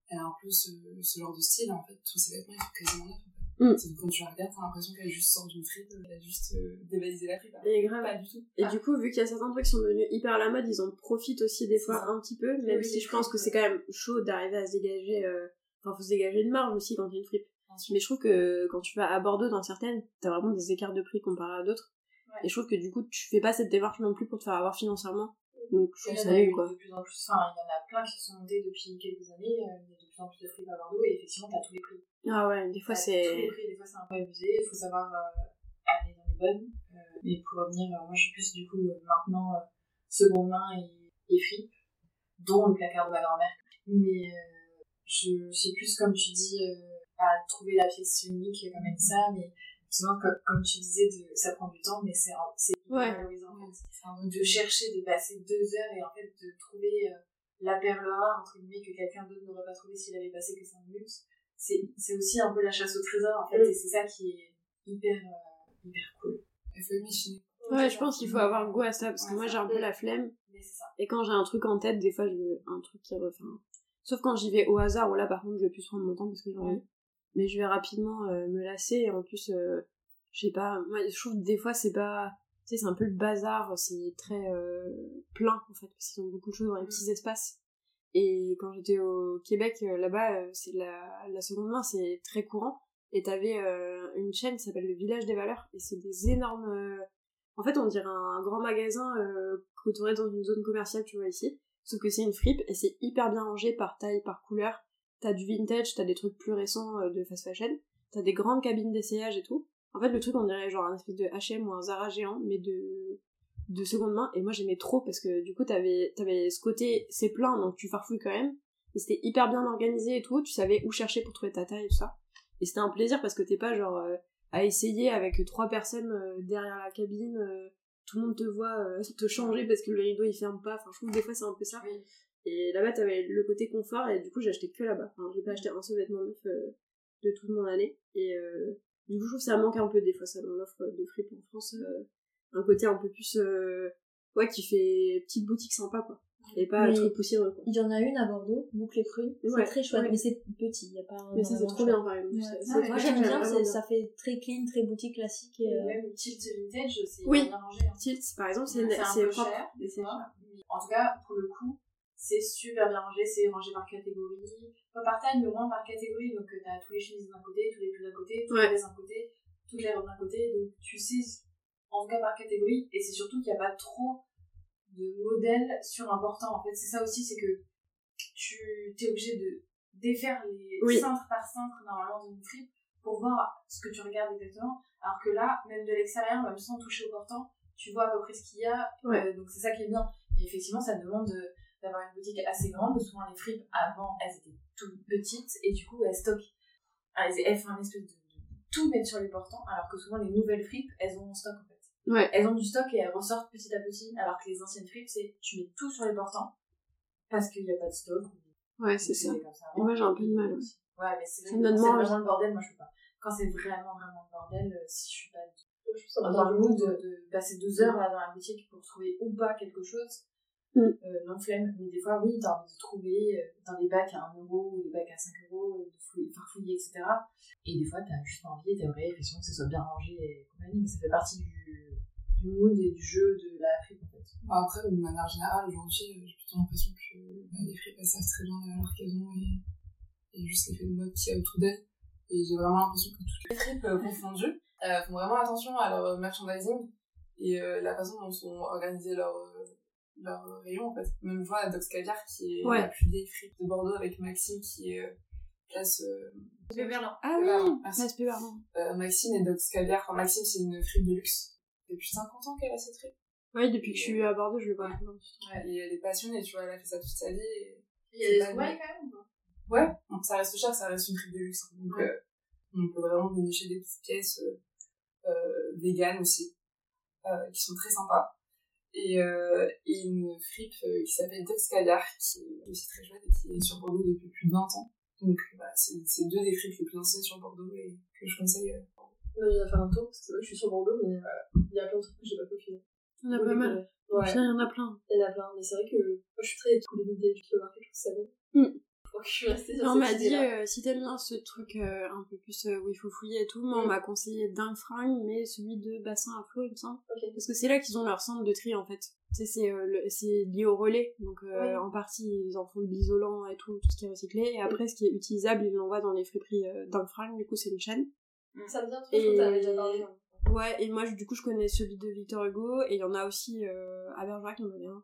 elle a un peu ce, ce genre de style, en fait, tous ses vêtements ils sont quasiment neufs. Mm. Quand tu la regardes, t'as l'impression qu'elle juste sort d'une fripe, elle a juste euh, dévalisé la fripe. Et grave. Pas du tout. Et du coup, vu qu'il y a certains trucs qui sont devenus hyper à la mode, ils en profitent aussi des fois un petit peu, même Oui, si je pense que c'est quand même chaud d'arriver à se dégager, euh... enfin, faut se dégager de marge aussi quand il y a une fripe. Mais je trouve que quand tu vas à Bordeaux, dans certaines, t'as vraiment des écarts de prix comparé à d'autres. Ouais. Et je trouve que du coup, tu fais pas cette démarche non plus pour te faire avoir financièrement. Donc, je Il trouve y en ça a eu quoi. de plus en plus, enfin, il y en a plein qui se sont montés depuis quelques années, euh, il y a de plus en plus de fripes à Bordeaux, et effectivement, t'as tous les prix. Ah ouais, des fois T'as tous les c'est. prix, des fois c'est un peu abusé, il faut savoir euh, aller dans les bonnes. Euh, mais pour revenir, euh, moi je suis plus du coup euh, maintenant euh, seconde main et, et dont le placard de ma grand-mère. Mais euh, je suis plus, comme tu dis, euh, à trouver la pièce unique comme elle ça, mais comme, comme tu disais, de, ça prend du temps, mais c'est c'est hyper Ouais. valorisant en fait. De chercher, de passer deux heures et en fait de trouver euh, la perle rare, entre guillemets, que quelqu'un d'autre n'aurait pas trouvé s'il avait passé que 5 minutes. C'est c'est aussi un peu la chasse au trésor en fait, Mm. et c'est ça qui est hyper, euh, hyper cool. Il faut. Ouais, je pense qu'il faut avoir goût à ça, parce que moi j'ai un peu la flemme. Mais c'est ça. Et quand j'ai un truc en tête, des fois je veux un truc qui refait. Sauf quand j'y vais au hasard, où là par contre je vais plus prendre mon temps parce que j'ai envie. Mais je vais rapidement euh, me lasser et en plus, euh, je sais pas, moi je trouve que des fois c'est pas. Tu sais, c'est un peu le bazar, c'est très euh, plein en fait, parce qu'ils ont beaucoup de choses dans les petits espaces. Et quand j'étais au Québec, euh, là-bas, c'est la, la seconde main, c'est très courant. Et t'avais une chaîne qui s'appelle le Village des Valeurs, et c'est des énormes. En fait, on dirait un grand magasin que t'aurais dans une zone commerciale, tu vois ici. Sauf que c'est une fripe et c'est hyper bien rangé par taille, par couleur. T'as du vintage, t'as des trucs plus récents euh, de fast fashion. T'as des grandes cabines d'essayage et tout. En fait, le truc, on dirait genre un espèce de H&M ou un Zara géant, mais de de seconde main. Et moi, j'aimais trop parce que du coup, t'avais t'avais ce côté, c'est plein, donc tu farfouilles quand même. Et c'était hyper bien organisé et tout. Tu savais où chercher pour trouver ta taille et tout ça. Et c'était un plaisir parce que t'es pas genre euh, à essayer avec trois personnes euh, derrière la cabine. tout le monde te voit te changer parce que le rideau il ferme pas. Enfin, je trouve que des fois c'est un peu ça. Et là-bas, t'avais le côté confort, et du coup, j'ai acheté que là-bas. Enfin, j'ai pas acheté un seul vêtement neuf euh, de toute mon année. Et euh, du coup, je trouve que ça manque un peu des fois, ça, dans l'offre de fripe en France. euh, un côté un peu plus, euh, ouais, qui fait petite boutique sympa, quoi. Et pas Mais- truc poussiéreux, quoi. Il y en a une à Bordeaux, boucle et. Ouais, c'est très chouette, ouais. mais c'est petit, il y a pas Mais ça, c'est trop bien, par exemple. Ouais. C'est- Ouais, c'est moi trop j'aime bien, ça fait très clean, très boutique classique et Et euh, même tilt vintage, c'est Oui. bien rangé. hein. Tilt, par exemple, c'est propre. c'est En tout cas, pour le coup, c'est super bien rangé, c'est rangé par catégorie, pas par taille, mais au moins par catégorie. Donc, euh, t'as tous les chemises d'un côté, tous les pulls d'un côté, tous Ouais. les vestes d'un côté, toutes les robes d'un côté. Donc, tu sais, en tout cas par catégorie. Et c'est surtout qu'il n'y a pas trop de modèles sur un portant. En fait, c'est ça aussi, c'est que tu es obligé de défaire les Oui. cintres par cintre normalement d'une fripe pour voir ce que tu regardes exactement. Alors que là, même de l'extérieur, même sans toucher au portant, tu vois à peu près ce qu'il y a. Ouais. Euh, donc c'est ça qui est bien. Et effectivement, ça demande de- d'avoir une boutique assez grande. Souvent, les fripes, avant, elles étaient toutes petites et du coup, elles stockent. Elles, elles font un espèce de, de tout mettre sur les portants, alors que souvent, les nouvelles fripes, elles ont en stock en fait. Ouais. Elles ont du stock et elles ressortent petit à petit, alors que les anciennes fripes, c'est tu mets tout sur les portants parce qu'il n'y a pas de stock. Ouais, c'est ça. Comme ça moi, j'ai un peu de mal aussi. Ouais, mais c'est Ça vrai vraiment le bordel, moi je peux pas. Quand c'est vraiment, vraiment le bordel, euh, si je suis pas dans le mood de, de passer deux heures là dans la boutique pour trouver ou pas quelque chose. Euh, non flemme. Mais des fois, oui, t'as envie de trouver euh, dans des bacs à 1 euro ou des bacs à 5 euros, euh, de fouiller, farfouiller, etc. Et des fois, t'as juste envie et t'aimerais effectivement que ce soit bien rangé et compagnie, mais ça fait partie du, du mood et du jeu de la fripe en fait. Après, de manière générale, aujourd'hui, euh, j'ai plutôt l'impression que bah, les fripes, elles savent très bien la valeur qu'elles ont et, et juste l'effet de mode qu'il y a autour d'elles. Et j'ai vraiment l'impression que toutes les fripes euh, confondues euh, font vraiment attention à leur merchandising et la façon dont sont organisés leurs euh, leurs rayons en fait. Même je vois la Dox Caviar qui est Ouais. la plus vieille fripe de Bordeaux avec Maxime qui est, euh, place euh, Verlan. Ah oui, place Péverlan. euh, Maxime et Dox Caviar. Enfin, Maxime, c'est une fripe de luxe. Depuis 50 ans qu'elle a cette fripe. Oui, depuis que je suis à Bordeaux, je le vois. Ouais, et elle est passionnée, tu vois, elle a fait ça toute sa vie. Et... Il y a trouvailles mal. quand même ou pas? Ouais, bon, ça reste cher, ça reste une fripe de luxe. hein. Donc, euh, on peut vraiment dénicher des petites pièces euh, euh, véganes aussi, euh, qui sont très sympas. Et, euh, et une fripe euh, qui s'appelle Dox qui est aussi très chouette et qui est sur Bordeaux depuis plus de 20 ans. Donc, voilà, c'est c'est deux des fripes les plus anciennes sur Bordeaux et que je conseille. euh. Moi, j'ai faire un tour, parce que c'est vrai que je suis sur Bordeaux, mais euh, il y a plein de trucs que j'ai pas pu finir. Il y en a pas mal. Au Ouais, final, il y en a plein. il y en a plein, mais c'est vrai que moi, je suis très cool d'idées, je peux marquer, je trouve ça bien. Mm. Je crois que je suis restée sur On m'a dit, euh, si t'aimes bien ce truc euh, un peu plus euh, où il faut fouiller et tout, moi on Mm. m'a conseillé d'un fringue, mais celui de bassin à flot, il me semble. Parce que c'est là qu'ils ont leur centre de tri en fait. Tu sais, c'est c'est lié au relais, donc en partie ils en font de l'isolant et tout, tout ce qui est recyclé, et après ce qui est utilisable, ils l'envoient dans les friperies d'un fringue, du coup c'est une chaîne. Ça me vient t'en avais déjà parlé. hein. Ouais, et moi, du coup, je connais celui de Victor Hugo, et il y en a aussi à Bergerac, il y en avait un,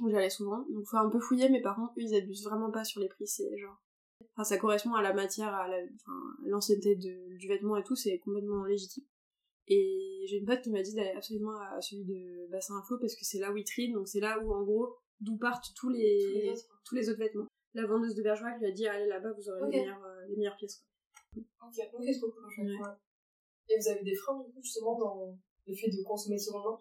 où j'allais souvent. Donc, faut un peu fouiller, mais par contre, eux, ils abusent vraiment pas sur les prix, c'est genre... Enfin, ça correspond à la matière, à la- enfin, l'ancienneté de- du vêtement et tout, c'est complètement légitime. Et j'ai une pote qui m'a dit d'aller absolument à celui de Bassin Flot, parce que c'est là où ils trient, donc c'est là où, en gros, d'où partent tous les, Tous les autres. tous les autres vêtements. La vendeuse de Bergerac lui a dit, allez là-bas, vous aurez les, meilleures, euh, les meilleures pièces. quoi. Ok, ok, c'est trop cool, Ouais. Et vous avez des freins, du coup, justement, dans le fait de consommer seconde main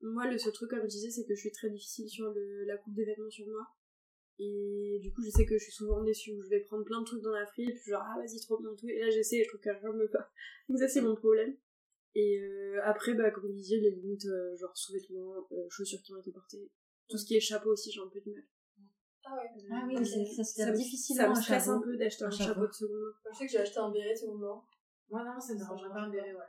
Moi, le seul truc, comme je disais, c'est que je suis très difficile sur le, la coupe des vêtements sur moi. Et du coup, je sais que je suis souvent déçue, où je vais prendre plein de trucs dans la fripe, puis genre, ah vas-y, trop bien tout. Et là, j'essaie et je trouve que rien me va. Donc ça, c'est mon problème. Et euh, après, bah, comme vous disiez, les limites, euh, genre sous-vêtements, euh, chaussures qui ont été portées. Tout ce qui est chapeau aussi, j'ai un peu du mal. Ah ouais. Ah oui, c'est ça, ça me- difficile. Ça me un stresse un peu d'acheter un, Un chapeau chapeau. de seconde main. Moi, je sais que j'ai acheté un béret seconde main. Moi, non, ça me dérangerait pas un béret, ouais.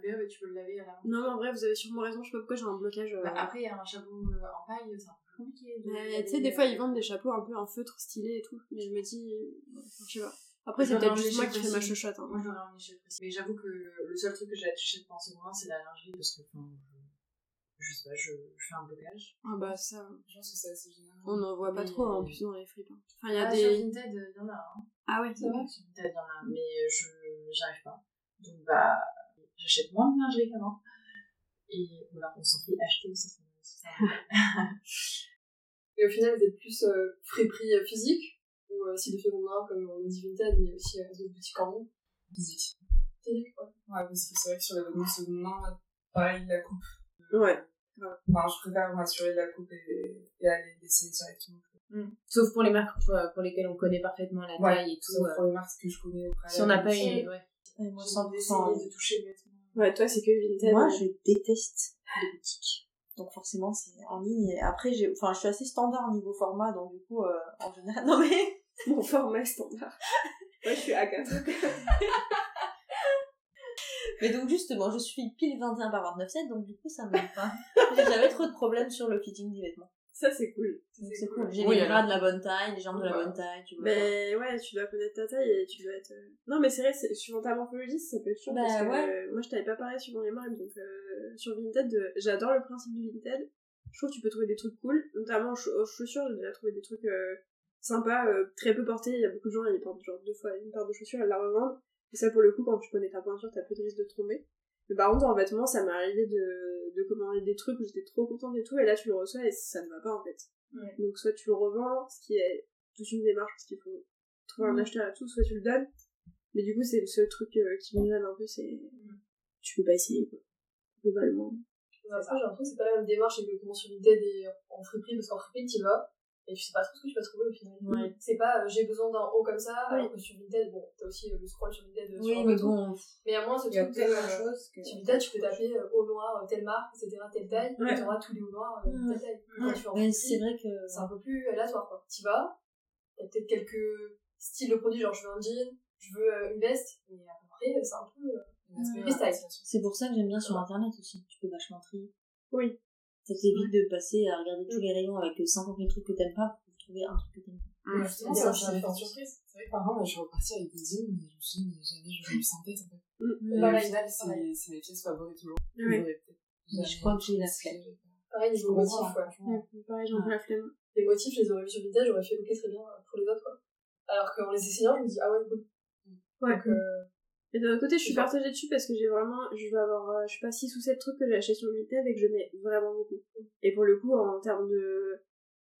Béret, bah, tu peux le laver à la main. Non, mais en vrai, vous avez sûrement raison, je sais pas pourquoi j'ai un blocage. euh, Bah, après, il y a un chapeau euh, en paille, c'est un peu compliqué. de Mais tu sais, des fois, euh, ils vendent des chapeaux un peu en feutre stylé et tout. Mais je me dis, euh, je sais pas. Après, c'est peut-être juste moi qui fais ma chochotte. Hein. Moi, j'aurais un échelle précis. Mais j'avoue que le seul truc que j'ai acheté pendant ce moment, c'est la lingerie parce que, enfin, je, je sais pas, je, je fais un blocage. Ah bah ça, Je pense que c'est assez général. on n'en voit pas Mais- trop en plus dans les hein. Enfin, il y a Ah, des... Sur Vinted, il y en a un. Ah ouais, C'est vrai Sur Vinted, il y en a. Mais je j'arrive pas. Donc, bah, j'achète moins de lingerie qu'avant. Et voilà, on s'en fait acheter aussi. ça- Et au final, vous êtes plus euh, friperie euh, physique ou euh, site de seconde main, comme on dit Vinted, mais il y a aussi euh, d'autres boutiques en ligne? Physique. Physique, ouais. Ouais, parce que c'est vrai que sur les vêtements seconde main, pareil, la coupe. Ouais. Enfin, je préfère m'assurer de la coupe et, et aller l'essayer directement. Sauf pour les marques pour, pour lesquelles on connaît parfaitement la Ouais, taille et tout. Sauf euh, pour les marques que je connais au préalable. si on n'a pas une. Ouais. Ouais, moi, 100%. essayé de toucher le vêtement. Ouais, toi, c'est que Vinted. Moi, je déteste les boutiques. Donc forcément, c'est en ligne. Et après, j'ai, enfin, je suis assez standard niveau format, donc du coup, euh, en général, non mais, Mon format standard. Moi, je suis A4. mais donc justement, je suis pile 21 par 29,7, donc du coup, ça me va pas. J'ai jamais trop de problèmes sur le fitting des vêtements. Ça, c'est cool. C'est cool. J'ai Oui, les bras de la bonne taille, les jambes de la bonne taille, tu vois. Mais ouais, tu dois connaître ta taille et tu dois être. euh, Non, mais c'est vrai, c'est- suivant ta morphologie, ça peut être chiant. Bah, parce que, ouais. euh, moi, je t'avais pas parlé suivant les marques, donc euh, sur Vinted, euh, j'adore le principe du Vinted. Je trouve que tu peux trouver des trucs cool, notamment aux cha- aux chaussures, j'ai déjà trouvé des trucs euh, sympas, euh, très peu portés. Il y a beaucoup de gens, ils portent genre deux fois une paire de chaussures, elles la revendent. Et ça, pour le coup, quand tu connais ta pointure, t'as peu de risque de te tromper. Mais par contre, en vêtements, ça m'est arrivé de, de commander des trucs où j'étais trop contente et tout, et là, tu le reçois et ça ne va pas en fait. Ouais. Donc, soit tu le revends, ce qui est toute une démarche, parce qu'il faut trouver un acheteur et tout, soit tu le donnes. Mais du coup, c'est le seul truc euh, qui me gêne un peu, c'est. Tu peux pas essayer, quoi. Globalement. Mais Après, j'ai l'impression que c'est pas la même démarche exactement sur Vinted et en friperie, parce qu'en friperie, tu vas, et tu sais pas trop ce que tu vas trouver au final. Ouais. C'est pas euh, j'ai besoin d'un haut comme ça, Oui. alors que sur Vinted, bon, t'as aussi euh, le scroll sur Vinted euh, Oui, sur mais bon, Mais à moins ce truc de. choses que. Sur Vinted, tu peux taper haut noir, telle marque, etc., telle taille, Ouais. et t'auras tous les hauts noirs, Mm. telle taille. Quand tu c'est vrai que. c'est un peu plus aléatoire, quoi. Tu vas, t'as peut-être quelques styles de produits, genre je veux un jean, je veux une veste, mais à peu près, c'est un peu. C'est pour ça que j'aime bien sur internet aussi. Tu peux vachement trier. Oui. Ça t'évite de passer à regarder tous les rayons avec 50 000 trucs que t'aimes pas pour trouver un truc que t'aimes pas. Mais Justement, c'est ça, c'est une surprise. C'est vrai que par exemple, je suis repartie avec des jeans, mais je me suis dit, mais jamais ça en tête, en fait. Mm. Au final, c'est mes pièces favorites toujours. Je crois que j'ai la flemme. Pareil, Je niveau motifs, ouais. Ouais, pareil, j'ai un peu la flemme. Les motifs, je les aurais vus sur Vinted, j'aurais fait ok, très bien, euh, pour les autres, quoi. Alors qu'en les essayant, je me dis, ah ouais, cool. Ouais. Donc, euh, Et d'un autre côté, je suis partagée dessus parce que j'ai vraiment, je vais avoir, euh, je sais pas, 6 ou 7 trucs que j'ai acheté sur Vinted et que je mets vraiment beaucoup. Et pour le coup, en termes de,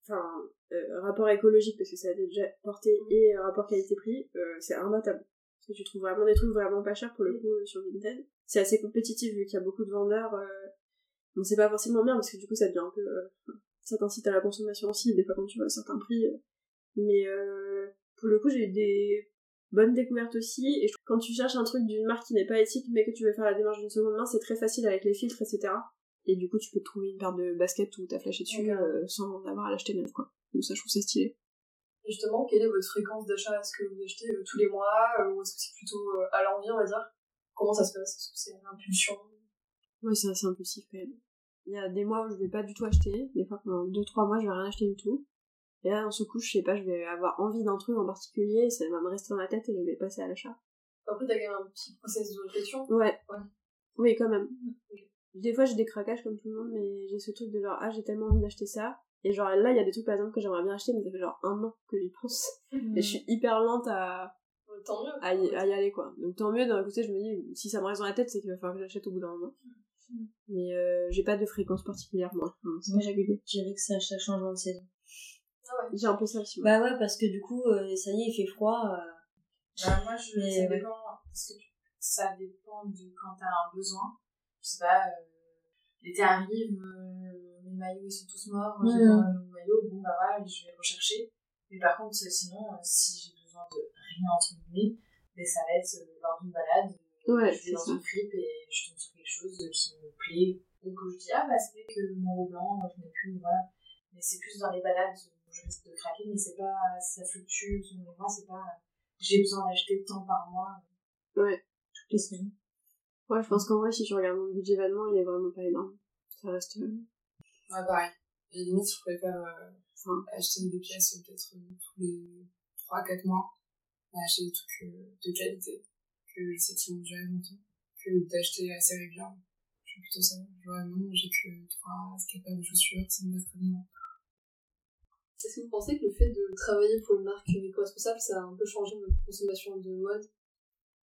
enfin, euh, rapport écologique, parce que ça a déjà porté, et euh, rapport qualité-prix, euh, c'est imbattable. Parce que tu trouves vraiment des trucs vraiment pas chers pour le coup euh, sur Vinted. C'est assez compétitif vu qu'il y a beaucoup de vendeurs. Euh... Bon, c'est pas forcément bien parce que du coup, ça devient un peu, euh, ça t'incite à la consommation aussi, des fois quand tu vois certains prix. Mais euh, pour le coup, j'ai eu des bonne découverte aussi. Et je trouve que quand tu cherches un truc d'une marque qui n'est pas éthique mais que tu veux faire la démarche d'une seconde main c'est très facile avec les filtres etc et du coup tu peux te trouver une paire de baskets où t'as flashé dessus euh, sans avoir à l'acheter neuf quoi. Donc ça je trouve ça stylé. Et justement, quelle est votre fréquence d'achat? Est-ce que vous achetez euh, tous les mois euh, ou est-ce que c'est plutôt à l'envie, on va dire? Comment ça se passe? Est-ce que c'est une impulsion? Ouais c'est assez impulsif quand même. Il y a des mois où je vais pas du tout acheter. Des fois pendant 2-3 mois je vais rien acheter du tout et là dans ce coup je sais pas je vais avoir envie d'un truc en particulier ça va me rester dans la tête et je vais passer à l'achat Après, t'as quand même un petit process de réflexion. Ouais. Ouais. Oui, quand même. Des fois, j'ai des craquages comme tout le monde, mais j'ai ce truc de genre, ah, j'ai tellement envie d'acheter ça. Et genre, là, il y a des trucs, par exemple, que j'aimerais bien acheter, mais ça fait genre un an que j'y pense. Et je suis hyper lente à, Tant mieux. à, y, à y aller, quoi. Donc, tant mieux, d'un côté, je me dis, si ça me reste dans la tête, c'est qu'il va falloir que j'achète au bout d'un moment. Mais euh, j'ai pas de fréquence particulière, moi. Moi, pas régulier. Je dirais que c'est à chaque changement de saison. J'ai un peu ça aussi. Bah ouais, parce que du coup, euh, ça y est, il fait froid. euh, Bah, moi, je, Mais ça ouais. dépend, parce que tu- ça dépend de quand t'as un besoin. Je sais pas, euh, l'été arrive, euh, mes maillots ils sont tous morts, j'ai nouveau maillot, bon bah voilà, je vais rechercher. Mais par contre, sinon, euh, si j'ai besoin de rien entre guillemets, mais ça va être euh, lors d'une balade, Ouais, je vais dans une fripe et je tombe sur quelque chose euh, qui me plaît, ou que je dis, ah bah c'est vrai que mon haut blanc, je n'ai plus, voilà. Mais c'est plus dans les balades je risque de craquer, mais c'est pas, ça fluctue selon moi, c'est pas, j'ai besoin d'acheter tant par mois. Ouais. toutes les semaines. Ouais, je pense qu'en vrai, si tu regardes mon budget vêtements, il est vraiment pas énorme. Ça reste. euh, Ouais, pareil. Et limite, je préfère euh, Enfin, acheter des pièces euh, peut-être euh, tous les 3-4 mois, acheter des trucs euh, de qualité, que je sais qu'ils vont durer longtemps, que d'acheter assez régulièrement. Je suis plutôt ça. Non, j'ai que 3-4 paires de chaussures, ça me va très bien. Est-ce que vous pensez que le fait de travailler pour une marque éco-responsable, ça a un peu changé votre consommation de mode?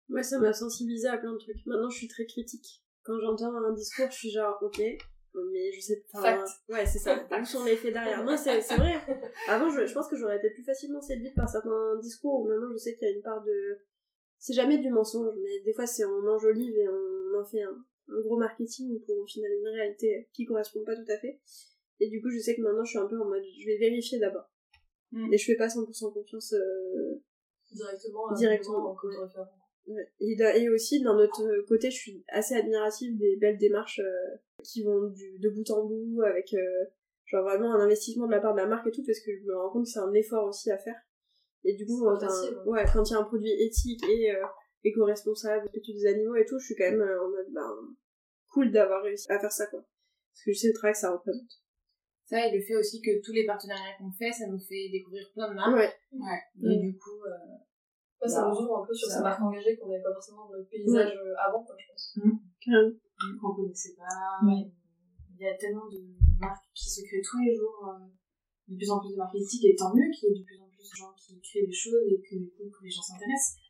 Ouais, ça m'a sensibilisé à plein de trucs. Maintenant, je suis très critique. Quand j'entends un discours, je suis genre, ok, mais je sais pas. Fact. Ouais, c'est ça. Où sont les faits derrière? Non, c'est c'est vrai. Avant, je, je pense que j'aurais été plus facilement séduite par certains discours où maintenant je sais qu'il y a une part de. C'est jamais du mensonge, mais des fois c'est on enjolive et on en fait un, un gros marketing pour au final une réalité qui correspond pas tout à fait. Et du coup, je sais que maintenant je suis un peu en mode, je vais vérifier d'abord. Mm. Et je fais pas 100% confiance euh, Directement à un Directement, référent. Ouais. Et, aussi, d'un autre côté, je suis assez admirative des belles démarches euh, qui vont du, de bout en bout, avec euh, genre vraiment un investissement de la part de la marque et tout, parce que je me rends compte que c'est un effort aussi à faire. Et du coup, quand hein. ouais, quand il y a un produit éthique et euh, éco-responsable, respectueux des animaux et tout, je suis quand même euh, en mode, ben, cool d'avoir réussi à faire ça, quoi. Parce que je sais le travail que ça représente. Ça, et le fait aussi que tous les partenariats qu'on fait, ça nous fait découvrir plein de marques. Ouais. Ouais. Mm. Et du coup, euh, Ouais, ça Bah, nous ouvre un peu sur ça ces marques engagées qu'on n'avait pas forcément dans le paysage euh, avant, quoi, je pense. Carrément. qu'on connaissait pas. Ouais. Il y a tellement de marques qui se créent tous les jours, euh, de plus en plus de marques éthiques, et tant mieux qu'il y ait de plus en plus de gens qui créent des choses et que du coup que les gens s'intéressent.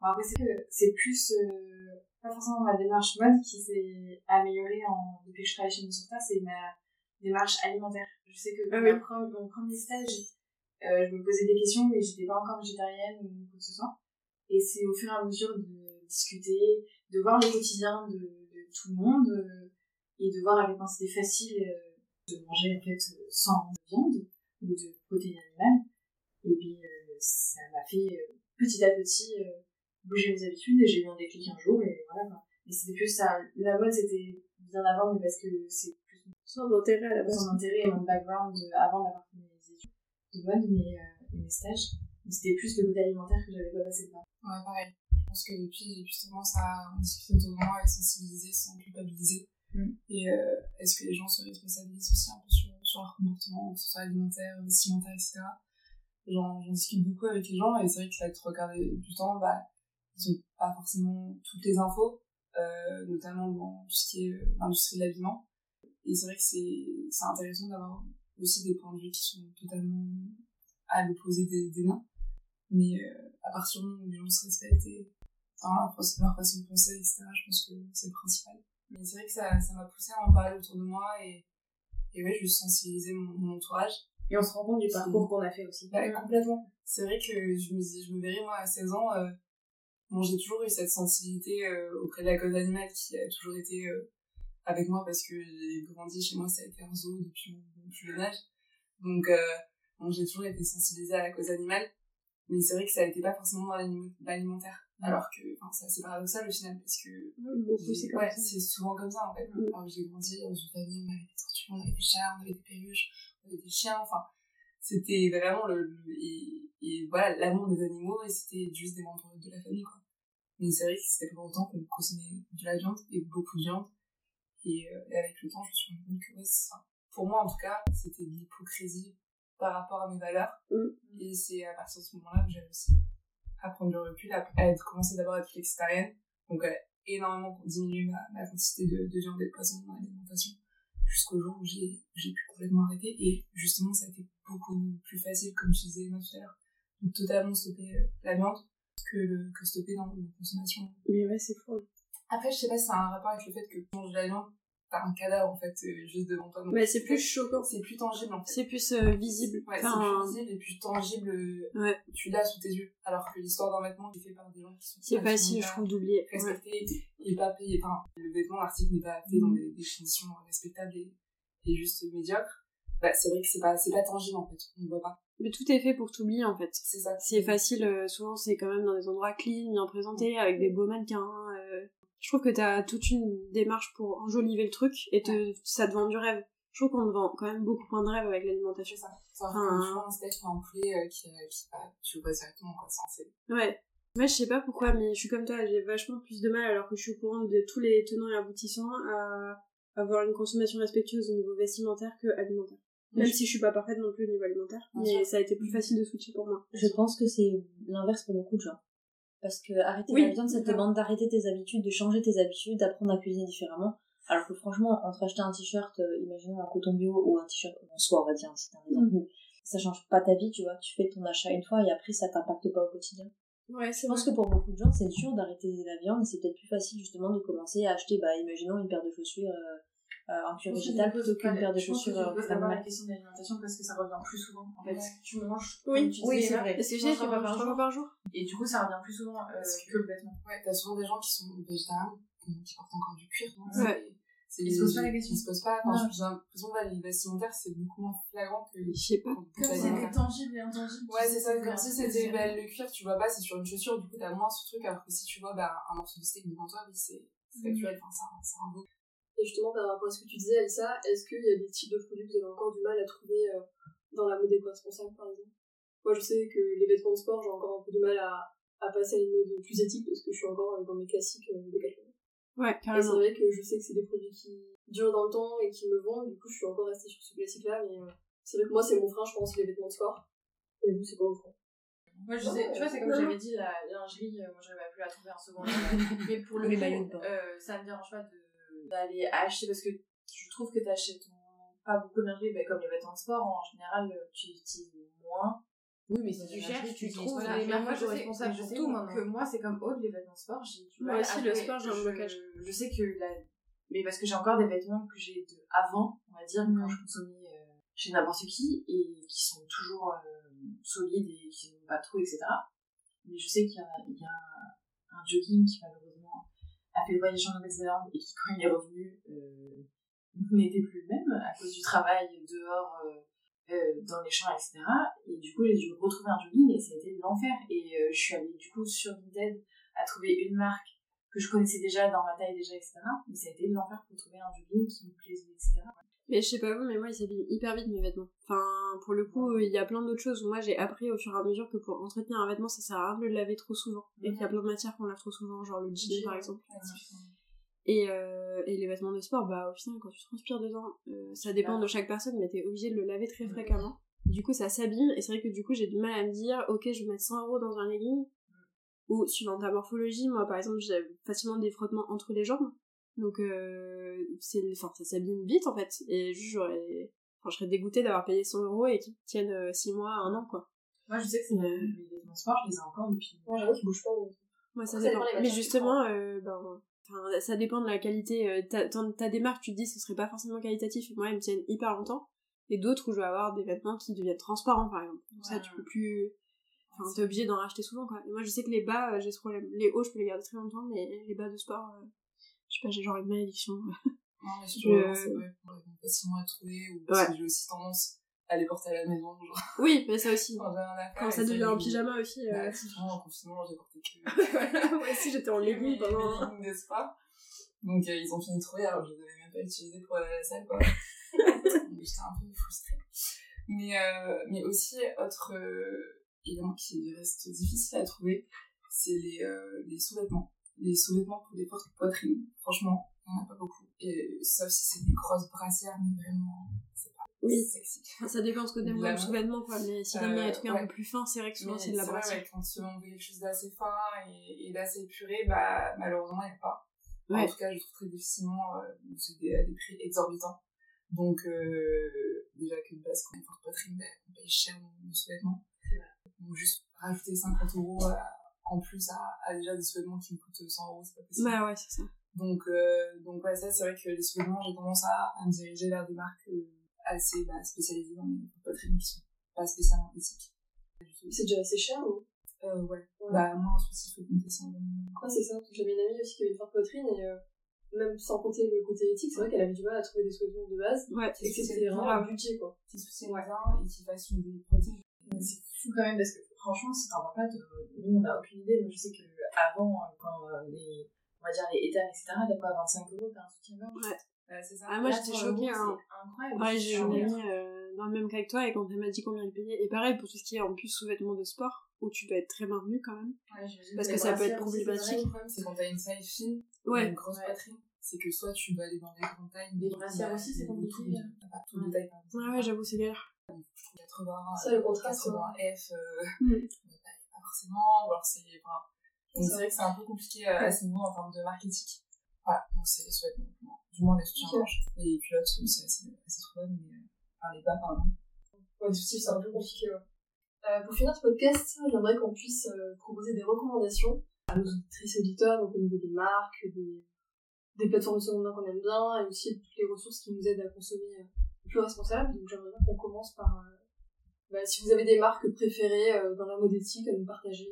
Bon, après, c'est que c'est plus, euh, pas forcément ma démarche mode qui s'est améliorée en, depuis que je travaille chez Minnesota, c'est ma démarche alimentaire. Je sais que Ah mon, oui. mon premier stage, euh, je me posais des questions, mais j'étais pas encore végétarienne ou quoi que ce soit. Et c'est au fur et à mesure de discuter, de voir le quotidien de, de tout le monde euh, et de voir à quel point c'était facile euh, de manger en fait sans viande ou de protéines animales. Et puis ça m'a fait petit à petit bouger mes habitudes et j'ai eu un déclic un jour et voilà quoi. Mais c'était plus ça, la mode c'était bien avant mais parce que c'est Sans intérêt à la base. son intérêt et mon background euh, avant d'avoir fait mes études de mode mais, euh, et mes stages. Mais c'était plus le côté alimentaire que j'avais pas passé par. Ouais, pareil. Je pense que depuis, en discuter autour de moi et sensibiliser sans culpabiliser. Mm. Et euh, est-ce que les gens se responsabilisent aussi un peu sur, sur leur comportement, que ce soit alimentaire, vestimentaire, etc. J'en discute beaucoup avec les gens et c'est vrai que la trois quarts du temps, bah, ils ont pas forcément toutes les infos, euh, notamment dans tout ce qui est euh, l'industrie de l'habillement. Et c'est vrai que c'est intéressant d'avoir aussi des points de vue qui sont totalement à l'opposé des, des miens. Mais euh, à partir du moment où les gens se respectent et dans leur, leur façon de penser, etc., je pense que c'est le principal. Mais c'est vrai que ça ça m'a poussé à en parler autour de moi et, et ouais, juste sensibiliser mon, mon entourage. Et on se rend compte du parcours qu'on a fait aussi. Bah, complètement. C'est vrai que je me, dis- je me verrais, moi, à 16 ans, euh, bon, j'ai toujours eu cette sensibilité euh, auprès de la cause animale qui a toujours été euh, avec moi parce que j'ai grandi chez moi, ça a été un zoo depuis mon, plus jeune âge. Donc, euh, bon, j'ai toujours été sensibilisée à la cause animale. Mais c'est vrai que ça n'était pas forcément dans l'aliment- l'alimentaire. Alors que, enfin, c'est assez paradoxal au final parce que c'est ouais, c'est souvent comme ça en fait. Mm. Alors, j'ai grandi dans une famille, on avait des tortues, on avait des chats, on avait des perruches, on avait des chiens, enfin, c'était vraiment le, le- et, et voilà, l'amour des animaux et c'était juste des membres de la famille quoi. Mais c'est vrai que c'était pas autant qu'on consommait de la viande et beaucoup de viande. Et, euh, et avec le temps, je me suis rendu compte que ouais, c'est ça. pour moi en tout cas, c'était de l'hypocrisie par rapport à mes valeurs. Mm. Et c'est à partir de ce moment-là que j'ai réussi à prendre du recul, à, à être, commencer d'abord à être flexitarienne. Donc, à énormément diminuer ma, ma quantité de, de viande et de poisson dans l'alimentation jusqu'au jour où j'ai j'ai pu complètement arrêter. Et justement, ça a été beaucoup plus facile, comme je disais tout à l'heure, de totalement stopper euh, la viande que, le, que stopper dans la consommation. Mais ouais, c'est fou. Après, je sais pas si ça a un rapport avec le fait que tu manges de la viande, t'as un cadavre en fait euh, juste devant toi. Donc, Mais c'est plus choquant. c'est plus tangible en fait. C'est plus euh, visible. Ouais, Enfin, c'est plus visible et plus tangible. euh, Ouais. Tu l'as sous tes yeux. Alors que l'histoire d'un vêtement est fait par des gens qui sont c'est facile, je trouve, d'oublier. Ouais. respectés et pas payés. Enfin, le vêtement, l'article n'est pas fait dans des, des conditions respectables et, et juste médiocres. Bah, c'est vrai que c'est pas, c'est pas tangible en fait. On ne voit pas. Mais tout est fait pour t'oublier, en fait. C'est ça. C'est facile, souvent c'est quand même dans des endroits clean, bien présentés, avec des beaux mannequins. Je trouve que t'as toute une démarche pour enjoliver le truc et te, ça te vend du rêve. Je trouve qu'on te vend quand même beaucoup moins de rêve avec l'alimentation. C'est ça. C'est Enfin, un un steak un poulet euh, qui, euh, qui, bah, tu le vois directement quoi. C'est Ouais. Moi, je sais pas pourquoi, mais je suis comme toi, j'ai vachement plus de mal, alors que je suis au courant de tous les tenants et aboutissants, à avoir une consommation respectueuse au niveau vestimentaire que alimentaire. Même si je suis pas parfaite non plus au niveau alimentaire, mais ça a été plus facile de switcher pour moi. Je pense que c'est l'inverse pour beaucoup de gens. Parce que arrêter Oui, la viande, ça te demande d'arrêter tes habitudes, de changer tes habitudes, d'apprendre à cuisiner différemment. Alors que franchement, entre acheter un t-shirt, euh, imaginons un coton bio ou un t-shirt en soie, on va dire, hein, c'est un exemple nul, ça change pas ta vie, tu vois. Tu fais ton achat une fois et après, ça t'impacte pas au quotidien. Ouais, c'est Je pense que pour beaucoup de gens, c'est dur d'arrêter la viande et c'est peut-être plus facile justement de commencer à acheter, bah, imaginons une paire de chaussures euh, euh, en cuir végétal plutôt qu'une paire de chaussures en poses cuir d'abord la question de l'alimentation parce que ça revient plus souvent. En fait, Ouais. tu manges. Oui, tu oui, c'est vrai. Est-ce que tu j'ai trois fois par jour Et du coup, ça revient plus souvent euh, que le vêtement. Ouais, t'as souvent des gens qui sont végétariens qui portent encore du cuir. donc Ouais. c'est- c'est- Ils se posent pas la question. Ils se posent pas. Enfin, j'ai l'impression que les vestimentaires, c'est beaucoup moins flagrant que Je sais pas. Comme c'était tangible et intangible. Ouais, c'est ça, comme si c'était bah, le cuir, tu vois pas, c'est sur une chaussure, du coup t'as moins ce truc, alors que si tu vois bah, un morceau de steak devant toi, c'est c'est naturel, enfin, c'est un- c'est un beau. Et justement, par rapport à ce que tu disais, Alissa, est-ce qu'il y a des types de produits que vous avez encore du mal à trouver euh, dans la mode éco-responsable, par exemple? Moi, je sais que les vêtements de sport, j'ai encore un peu du mal à, à passer à une mode plus éthique parce que je suis encore euh, dans mes classiques euh, Decathlon. Ouais, Et c'est carrément. vrai que je sais que c'est des produits qui durent dans le temps et qui me vendent, du coup, je suis encore restée sur ce classique-là, mais euh, c'est vrai que moi, c'est mon frein, je pense, les vêtements de sport. Et vous, c'est pas vos freins? Moi, je sais, tu vois, c'est comme j'avais dit, la lingerie, euh, moi, j'arrivais plus à trouver en seconde. mais pour le de euh, ça me dérange pas de- d'aller acheter parce que je trouve que t'achètes pas beaucoup de lingerie, mais comme les vêtements de sport, en général, tu les utilises moins. Oui, mais si Dans tu cherches, tu trouves des Mais moi, je sais, responsables je sais que moi, c'est comme Aude, les vêtements sport, j'ai du Moi mal aussi, à le sport, j'ai un Je- blocage. Je sais que la... Mais parce que j'ai encore des vêtements que j'ai de avant, on va dire, quand je consommais euh, chez n'importe qui, et qui sont toujours euh, solides et qui n'ont pas trop, etc. Mais je sais qu'il y a, il y a un, un jogging qui malheureusement a fait le voyage en Nouvelle-Zélande et qui, quand il est revenu, euh, n'était plus le même à cause du travail dehors, euh, dans les champs, etc. Et du coup, j'ai dû retrouver un jogging et ça a été de l'enfer. Et euh, je suis allée du coup sur Vinted à trouver une marque que je connaissais déjà dans ma taille déjà, etc. Mais ça a été de l'enfer pour trouver un jogging qui me plaisait, etc. Mais je sais pas vous, mais moi ils s'habillent hyper vite mes vêtements. Enfin, pour le coup, il y a plein d'autres choses où moi j'ai appris au fur et à mesure que pour entretenir un vêtement, ça sert à rien de le laver trop souvent. Et qu'il y a plein de matières qu'on lave trop souvent, genre le jean par exemple. Et, euh, et les vêtements de sport, bah au final, quand tu transpires dedans, euh, ça dépend de chaque personne, mais t'es obligé de le laver très fréquemment. Du coup, ça s'abîme, et c'est vrai que du coup, j'ai du mal à me dire, ok, je vais mettre 100 euros dans un legging, ou suivant ta morphologie, moi par exemple, j'ai facilement des frottements entre les jambes, donc euh, c'est, enfin, ça s'abîme vite en fait, et juste j'aurais, enfin, je serais dégoûtée d'avoir payé 100 euros et qu'ils tiennent 6 mois, 1 an quoi. Moi, je sais que c'est les vêtements sport, je les ai encore depuis. Moi, j'avoue qu'ils bougent pas. mais- Moi, ça Ça dépend. Mais justement, euh, ben, enfin, ça dépend de la qualité. euh, ta, ta démarche, tu te dis, ce serait pas forcément qualitatif. Moi, ils me tiennent hyper longtemps. Et d'autres où je vais avoir des vêtements qui deviennent transparents, par exemple. Donc ça, Ouais. tu peux plus. Enfin, t'es obligé d'en racheter souvent, quoi. Et moi, je sais que les bas, euh, j'ai ce problème. Les hauts, je peux les garder très longtemps, mais les bas de sport, euh, je sais pas, j'ai genre une malédiction. Non, mais Je- je... c'est vrai, ils vont facilement être trouver, ou parce que j'ai aussi tendance à les porter à la maison, genre, Oui, mais ça aussi. quand ça devient en pyjama aussi. euh, Bah, en confinement, j'ai porté que. Moi aussi, j'étais en mes- pendant. leggings de spa. Donc, euh, ils ont fini de trouver, alors je les avais même pas utilisés pour aller à la salle, quoi. J'étais un peu frustrée. Mais, euh, mais aussi, autre élément qui reste difficile à trouver, c'est les, les sous-vêtements. Les sous-vêtements pour des portes poitrines. Franchement, n'y en a pas beaucoup. Et sauf si c'est des grosses brassières, mais vraiment, c'est pas Oui. sexy. Enfin, ça dépend ce que t'aimes Vraiment. sous-vêtement, quoi. Mais si t'aimes bien les Euh, trucs un peu plus fins, c'est vrai que souvent c'est de la vrai, brassière. ouais, quand on veut quelque chose d'assez fin et, et d'assez épuré, bah, malheureusement, il n'y a pas. Ouais. En tout cas, je trouve très difficilement, euh, c'est des, à des prix exorbitants. Donc, euh, déjà qu'une base, quand on est forte poitrine, bah, on paye cher nos, sous-vêtements. Donc, juste rajouter 50 euros euh, en plus à, à déjà des sous-vêtements qui me coûtent 100 euros, c'est pas possible. Bah ouais, c'est ça. Donc, euh, donc ouais, ça, c'est vrai que les sous-vêtements, j'ai tendance à, à me diriger vers des marques euh, assez bah, spécialisées dans les poitrines qui sont pas spécialement éthiques. C'est déjà assez cher, ou? Euh, ouais. Ouais. Bah, moi, en Suisse, il faut compter 100 euros. Ouais, c'est ça. J'avais une amie aussi qui avait une forte poitrine et euh, même sans compter le côté éthique, c'est vrai qu'elle avait du mal à trouver des sous-vêtements de base Ouais, et que c'était vraiment un budget, quoi. Qui soutiennent ouais. et qui fassent une des protéines. C'est fou quand même parce que franchement, si t'en vois pas, nous on n'a aucune idée. Moi je sais que avant, quand euh, les, on va dire les états, etc., t'as quoi, 25 euros, t'as un soutien-gorge Ouais. Euh, c'est ça. Ah, moi j'étais 100 choquée. Hein. Ouais, j'ai Ah une ouais. amie euh, dans le même cas que toi et quand elle m'a dit combien elle payait. Et pareil pour tout ce qui est en plus sous-vêtements de sport, où tu dois être très maintenu quand même. Ouais, Parce que ça peut être problématique. Le problème, c'est quand t'as une taille fine, Ouais. une grosse Ouais. poitrine, c'est que soit tu dois aller dans des grandes tailles, Les mais brassières bah, aussi, c'est compliqué. tout, pas toutes les tailles. Ouais, ouais, j'avoue, c'est galère. Je trouve 80, Ça, le contraste, 80 F, euh, Mm. bah, pas forcément, ou alors c'est, c'est vrai que c'est un peu compliqué euh, à ce niveau en termes de marketing. Voilà, donc c'est les moi. du moins les soutiens-gorge. Et les culottes, c'est assez, assez trouvable, mais, euh, enfin, les bas, pardon. Ouais, du style, c'est un peu compliqué, ouais. Euh, pour finir ce podcast, j'aimerais qu'on puisse euh, proposer des recommandations à nos auditrices et auditeurs, donc au niveau des marques, des, des plateformes de seconde main qu'on aime bien, et aussi toutes les ressources qui nous aident à consommer euh, plus responsable. Donc j'aimerais bien qu'on commence par, euh, bah, si vous avez des marques préférées euh, dans la mode éthique à nous partager,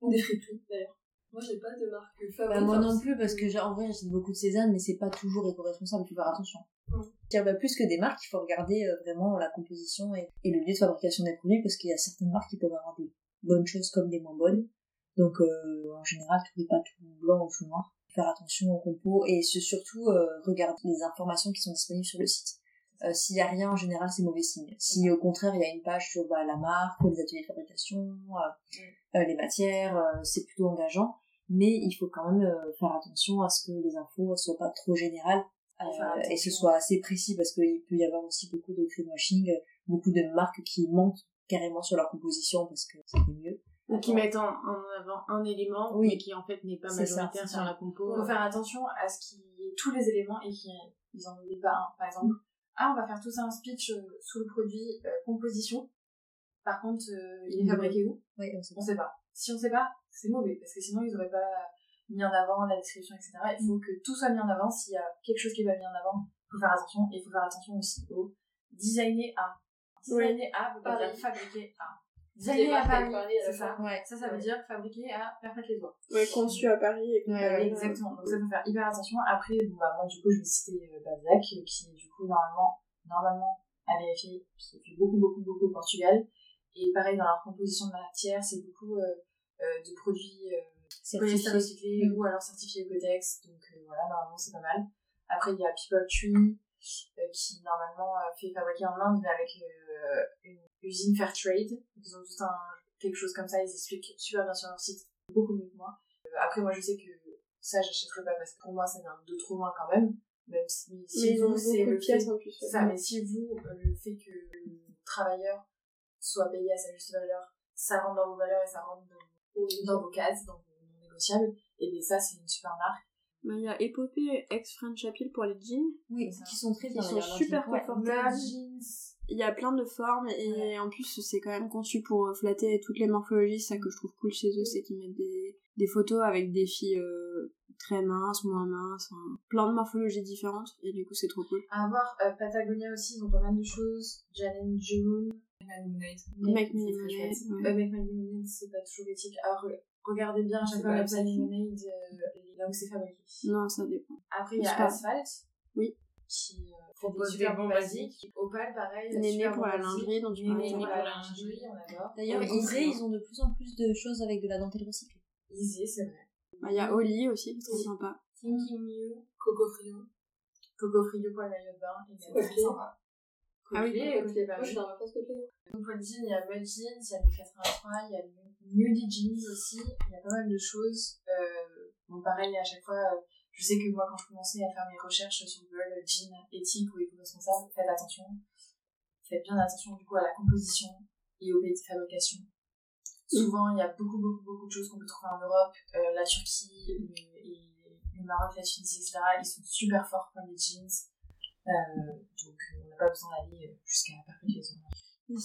ou des friperies d'ailleurs. Moi j'ai pas de marque favorite. Bah, moi non parce plus, parce que j'ai- en vrai, j'achète beaucoup de Cézanne, mais c'est pas toujours éco-responsable, il faut faire attention. Mm. Dire, bah, plus que des marques, il faut regarder euh, vraiment la composition et, et le lieu de fabrication des produits, parce qu'il y a certaines marques qui peuvent avoir des bonnes choses comme des moins bonnes. Donc, euh, en général, trouvez pas tout blanc ou tout noir. Faire attention aux compos et ce- surtout, euh, regarder les informations qui sont disponibles sur le site. Euh, S'il y a rien, en général, c'est mauvais signe. Si au contraire, il y a une page sur bah, la marque, les ateliers de fabrication, euh, euh, les matières, euh, c'est plutôt engageant mais il faut quand même euh, faire attention à ce que les infos soient pas trop générales euh, et ce soit assez précis parce qu'il peut y avoir aussi beaucoup de greenwashing, beaucoup de marques qui mentent carrément sur leur composition parce que ça fait mieux. Ou qui mettent en, avant un élément, Oui. mais qui en fait n'est pas C'est ça, majoritaire c'est sur ça. la compo. faut faire attention à ce qu'il y ait tous les éléments et qu'ils ils en oublient pas un. Par exemple, ah, on va faire tout ça un speech euh, sous le produit euh, composition. Par contre, euh, il est fabriqué où? Oui, on sait On sait pas. Si on sait pas, c'est mauvais, parce que sinon ils auraient pas mis en avant la description, etc. Il faut que tout soit mis en avant. S'il y a quelque chose qui pas mis en avant, il faut faire attention. Et il faut faire attention aussi au designer à. Designer à veut pas Paris. dire fabriquer à. À Paris, c'est ça. fin. Ouais. Ça, ça veut dire fabriquer à Perfect les doigts. Ouais, conçu à Paris et Ouais, exactement. Donc ça faut faire hyper attention. Après, bon, bah, moi du coup je vais citer euh, Balzac, euh, qui du coup normalement, normalement à vérifier, qui fait beaucoup beaucoup beaucoup au Portugal. Et pareil dans leur composition de matière, c'est beaucoup euh, euh, de produits euh, polyester recyclé Mm. ou alors certifiés Codex. Donc euh, voilà, normalement c'est pas mal. Après il y a People Tree euh, qui normalement euh, fait fabriquer en Inde mais avec euh, une usine Fairtrade. Ils ont tout un quelque chose comme ça, ils expliquent super bien sur leur site, beaucoup mieux que moi. Euh, après moi je sais que ça j'achèterai pas parce que pour moi ça vient de trop loin quand même. Même si, Mais si ils vous c'est le fait en plus. ça, mais si vous, euh, le fait que le travailleur soit payé à sa juste valeur, ça rentre dans vos valeurs et ça rentre dans, dans vos cases, dans vos non négociables, et bien ça, c'est une super marque. Bah, Il y a Épopée ex French Appeal pour les jeans. Oui, qui sont très Qui bien. sont d'ailleurs, leurs super confortables. Jeans, Il y a plein de formes et en plus c'est quand même conçu pour flatter toutes les morphologies. Ça que je trouve cool chez eux, c'est qu'ils mettent des, des photos avec des filles euh, très minces, moins minces, hein. plein de morphologies différentes et du coup c'est trop cool. À voir, euh, Patagonia aussi, ils ont pas mal de choses. Jalen June. Make Me Lemonade. Euh, c'est pas toujours éthique. Alors, re- regardez bien à chaque fois pas la. Lemonade, euh, là où c'est fabriqué. Non, ça dépend. Après, il y a Asphalt. Oui. Qui euh, Propose des super des bons basiques. Opal, pareil. Néné pour bon la lingerie dont tu Néné pour la lingerie, on adore. D'ailleurs, Isée, ils ont de plus en plus de choses avec de la dentelle recyclée. Isée, c'est vrai. Bah, Il y a Oli aussi, c'est trop Oui. sympa. Thinking You, Coco Frio. Coco Frio pour le maillot de bain. Très Frio. sympa. Ah oui, Coquelet, je bah dans ma place côté. Donc, pour le jean, il y a Mud Jeans, il y a du 83, il y a Nudie Jeans aussi, il y a pas mal de choses. Euh, bon, pareil, à chaque fois, euh, je sais que moi, quand je commençais à faire mes recherches sur Google, jean éthique ou éco-responsable, faites attention. Faites bien attention, du coup, à la composition et au pays de fabrication. Souvent, il y a beaucoup, beaucoup, beaucoup de choses qu'on peut trouver en Europe. Euh, la Turquie, le, et le Maroc, la Tunisie, etc., ils sont super forts pour les jeans. Euh, donc, on n'a pas besoin d'aller jusqu'à perpétuer ça.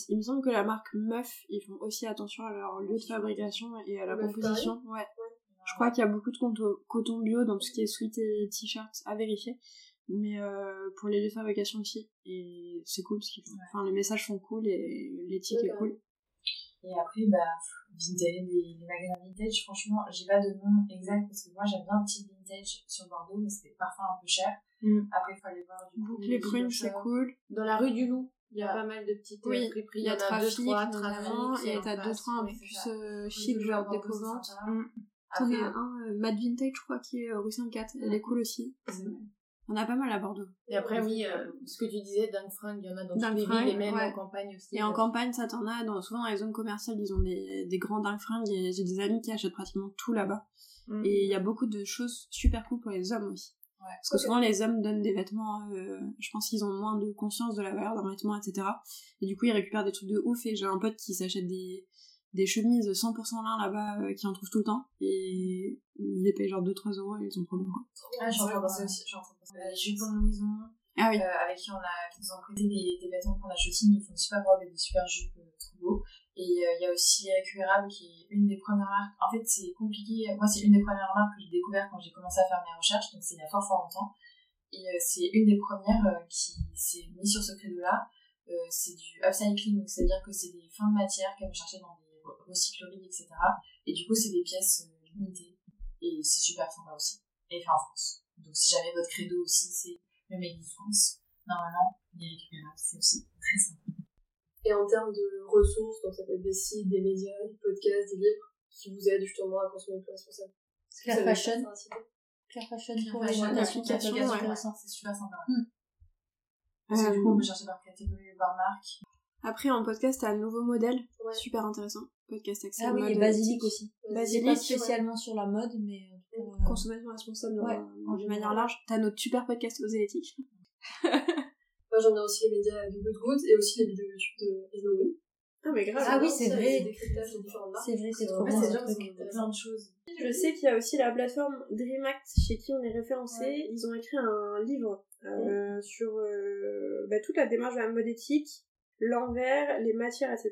Il me semble que la marque Meuf, ils font aussi attention à leur lieu de fabrication et à la Meuf composition. Ouais. Je crois qu'il y a beaucoup de coton, bio dans tout ce qui est sweat et t-shirt à vérifier. Mais euh, pour les lieux de fabrication aussi. Et c'est cool parce qu'ils font. Enfin, les messages sont cool et l'éthique Ouais, est cool. Et après, bah, vintage, les, les magasins vintage, franchement, j'ai pas de nom exact parce que moi j'aime bien le petit vintage sur Bordeaux, mais c'était parfois un peu cher. Mm. Après, il faut aller voir du coup. Les prunes, c'est cool. Dans la rue du Loup, il y a Ah. pas mal de petites Oui, euh, friperies. il y a trafic, trois, notamment, et t'as deux, trois un peu plus euh, chic, toujours genre à T'en as un, euh, Mad Vintage, je crois, qui est euh, rue Saint-Cat. Elle est cool aussi. On a pas mal à Bordeaux. Et après, oui, euh, ce que tu disais, dingue fringue, il y en a dans toutes Dingue les fringue, villes et même ouais. en campagne aussi. Et en campagne, ça t'en a, dans, souvent dans les zones commerciales, ils ont des, des grands dingues fringues et j'ai des amis qui achètent pratiquement tout là-bas. Mm. Et il y a beaucoup de choses super cool pour les hommes aussi. Ouais. Parce que souvent les hommes donnent des vêtements, euh, je pense qu'ils ont moins de conscience de la valeur d'un vêtement, etc. Et du coup ils récupèrent des trucs de ouf et j'ai un pote qui s'achète des, des chemises 100% lin là-bas euh, qui en trouve tout le temps et il les paye genre 2-3 euros et ils ont trop bien quoi. Ah, je suis en train de penser aussi. Euh, Jupon Louison, Ah oui. euh, avec qui on a, qui nous ont prêté des, des vêtements pour la shooting, ils font des super robes et des super jupes euh, trop beaux. Et euh, il y a aussi Récupérable qui est une des premières marques. En fait, c'est compliqué. Moi, c'est une des premières marques que j'ai découvert quand j'ai commencé à faire mes recherches, donc c'est il y a fort fort longtemps. Et euh, c'est une des premières euh, qui s'est mise sur ce credo-là. Euh, c'est du upcycling, donc c'est-à-dire que c'est des fins de matière qu'elle va chercher dans des re- recycleries, etc. Et du coup, c'est des pièces euh, limitées. Et c'est super sympa aussi. Et fait en France. Donc si jamais votre credo aussi, c'est le Made in France, normalement, les récupérables, c'est aussi très sympa. Et en termes de ressources, donc ça peut être des sites, des médias, des podcasts, des livres, qui vous aident justement à consommer plus responsable. Claire Fashion. Claire Fashion Claire pour Fashion, les applications, c'est super sympa. Hmm. Parce que du coup, on Euh, peut chercher par catégorie ou par marque. Après en podcast t'as un nouveau modèle, Ouais. super intéressant. Podcast accès Ah oui, mode et Basilic aussi. Basilic, pas ouais. spécialement sur la mode, mais cas, euh, consommation responsable Ouais, en, de manière large. T'as notre super podcast aux éthiques. Moi j'en ai aussi les médias du Good Good et aussi les vidéos YouTube de Ismaël. Ah mais grave. Ah oui, c'est vrai. des décryptages de différentes marques. c'est vrai, c'est trop bien c'est Plein de choses. Je sais qu'il y a aussi la plateforme DreamAct chez qui on est référencé. Ils ont écrit un livre euh, sur euh, bah, toute la démarche de la mode éthique, l'envers, les matières, etc.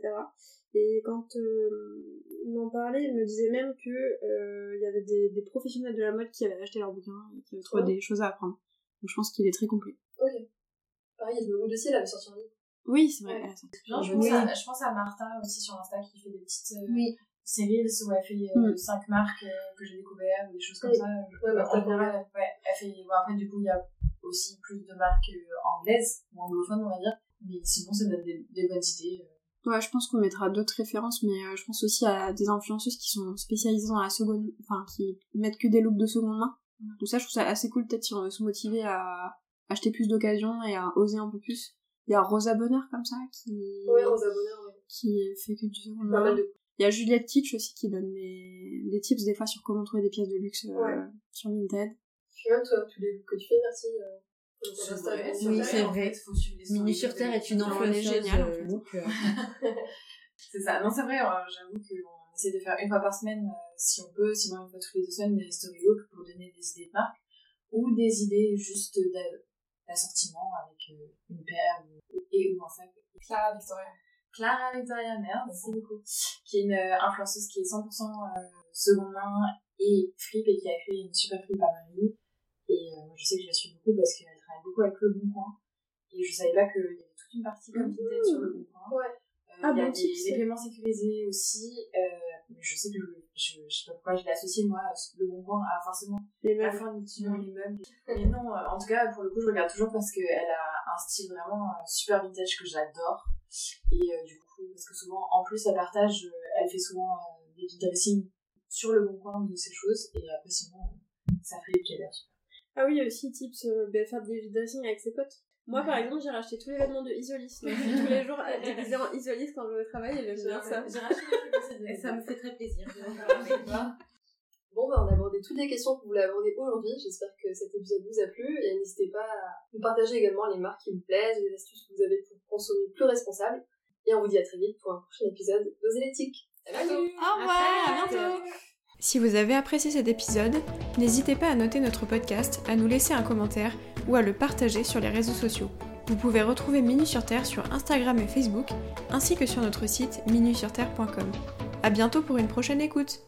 Et quand euh, ils m'en parlaient, ils me disaient même que euh, il y avait des, des professionnels de la mode qui avaient acheté leur bouquin et qui avaient trouvé Ouais. des choses à apprendre. Donc je pense qu'il est très complet. Ok. Pareil, Ismaël aussi, elle avait sorti un livre. Oui, c'est vrai. Ouais. elle a sorti. Genre, je, Oui. pense à, je pense à Martha aussi sur Insta qui fait des petites euh, Oui. séries où elle fait Mm. 5 marques euh, que j'ai découvertes ou des choses comme Oui. ça. Ouais, Euh, en général, ouais, elle fait, bon, après, du coup, il y a aussi plus de marques euh, anglaises ou anglophones, on va dire. Mais sinon, ça donne des, des bonnes idées. Euh. Ouais, je pense qu'on mettra d'autres références, mais euh, je pense aussi à des influenceuses qui sont spécialisées dans la seconde, enfin, qui mettent que des looks de seconde main. Donc ça, je trouve ça assez cool, peut-être si on veut se motiver à acheter plus d'occasions et à oser un peu plus. Il y a Rosa Bonheur comme ça, qui, Ouais, Rosa Bonheur, ouais. qui fait que du seconde main. de Il y a Juliette Kitsch aussi qui donne des, des tips des fois sur comment trouver des pièces de luxe euh, Ouais. sur Vinted. Puis même toi, tous les looks que tu fais, merci. Euh, C'est vrai, Oui, c'est en vrai. fait, faut suivre les Mini sur Terre est une influenceuse génial, en euh, fait. look, euh, C'est ça. Non, c'est vrai, euh, j'avoue qu'on essaie de faire une fois par semaine, euh, si on peut, sinon une fois toutes les deux semaines, des story look pour donner des idées de marque ou des idées juste d'a- l'assortiment avec euh, une paire ou, et ou un sac. Clara Victoria. Clara Victoria, merde, merci beaucoup. Qui est une euh, influenceuse qui est 100% euh, seconde main et flip et qui a créé une super flip à Paris. Et euh, moi, je sais que je la suis beaucoup parce qu'elle travaille beaucoup avec Le Bon Coin. Et je savais pas qu'il y avait toute une partie comme vintage sur Le Bon Coin. Ouais. Euh, Ah, il y a bon des, paiements sécurisés aussi. Euh, mais je sais que je, je, je sais pas pourquoi je l'ai associé, moi, Le Bon Coin à forcément Les la fourniture, les meubles. Mais non, euh, en tout cas, pour le coup, je regarde toujours parce qu'elle a un style vraiment euh, super vintage que j'adore. Et euh, du coup, parce que souvent, en plus, elle partage, elle fait souvent des dressings sur le bon coin de ces choses. Et après, sinon, ça fait des galères. Ah oui, aussi tips, euh, ben, faire des dressing avec ses potes. Moi, par exemple, j'ai racheté tous les vêtements de Isolis. Donc, je suis tous les jours à déguiser en Isolis quand je vais au travail et j'aime bien ça. J'ai racheté aussi, et ça me fait très plaisir. Bon, bah, on a abordé toutes les questions que vous voulez aborder aujourd'hui. J'espère que cet épisode vous a plu et n'hésitez pas à nous partager également les marques qui vous plaisent, les astuces que vous avez pour consommer plus responsable. Et on vous dit à très vite pour un prochain épisode d'Oser l'éthique. À bientôt! Au revoir, à bientôt Si vous avez apprécié cet épisode, n'hésitez pas à noter notre podcast, à nous laisser un commentaire ou à le partager sur les réseaux sociaux. Vous pouvez retrouver Minute sur Terre sur Instagram et Facebook, ainsi que sur notre site minusurterre.com. À bientôt pour une prochaine écoute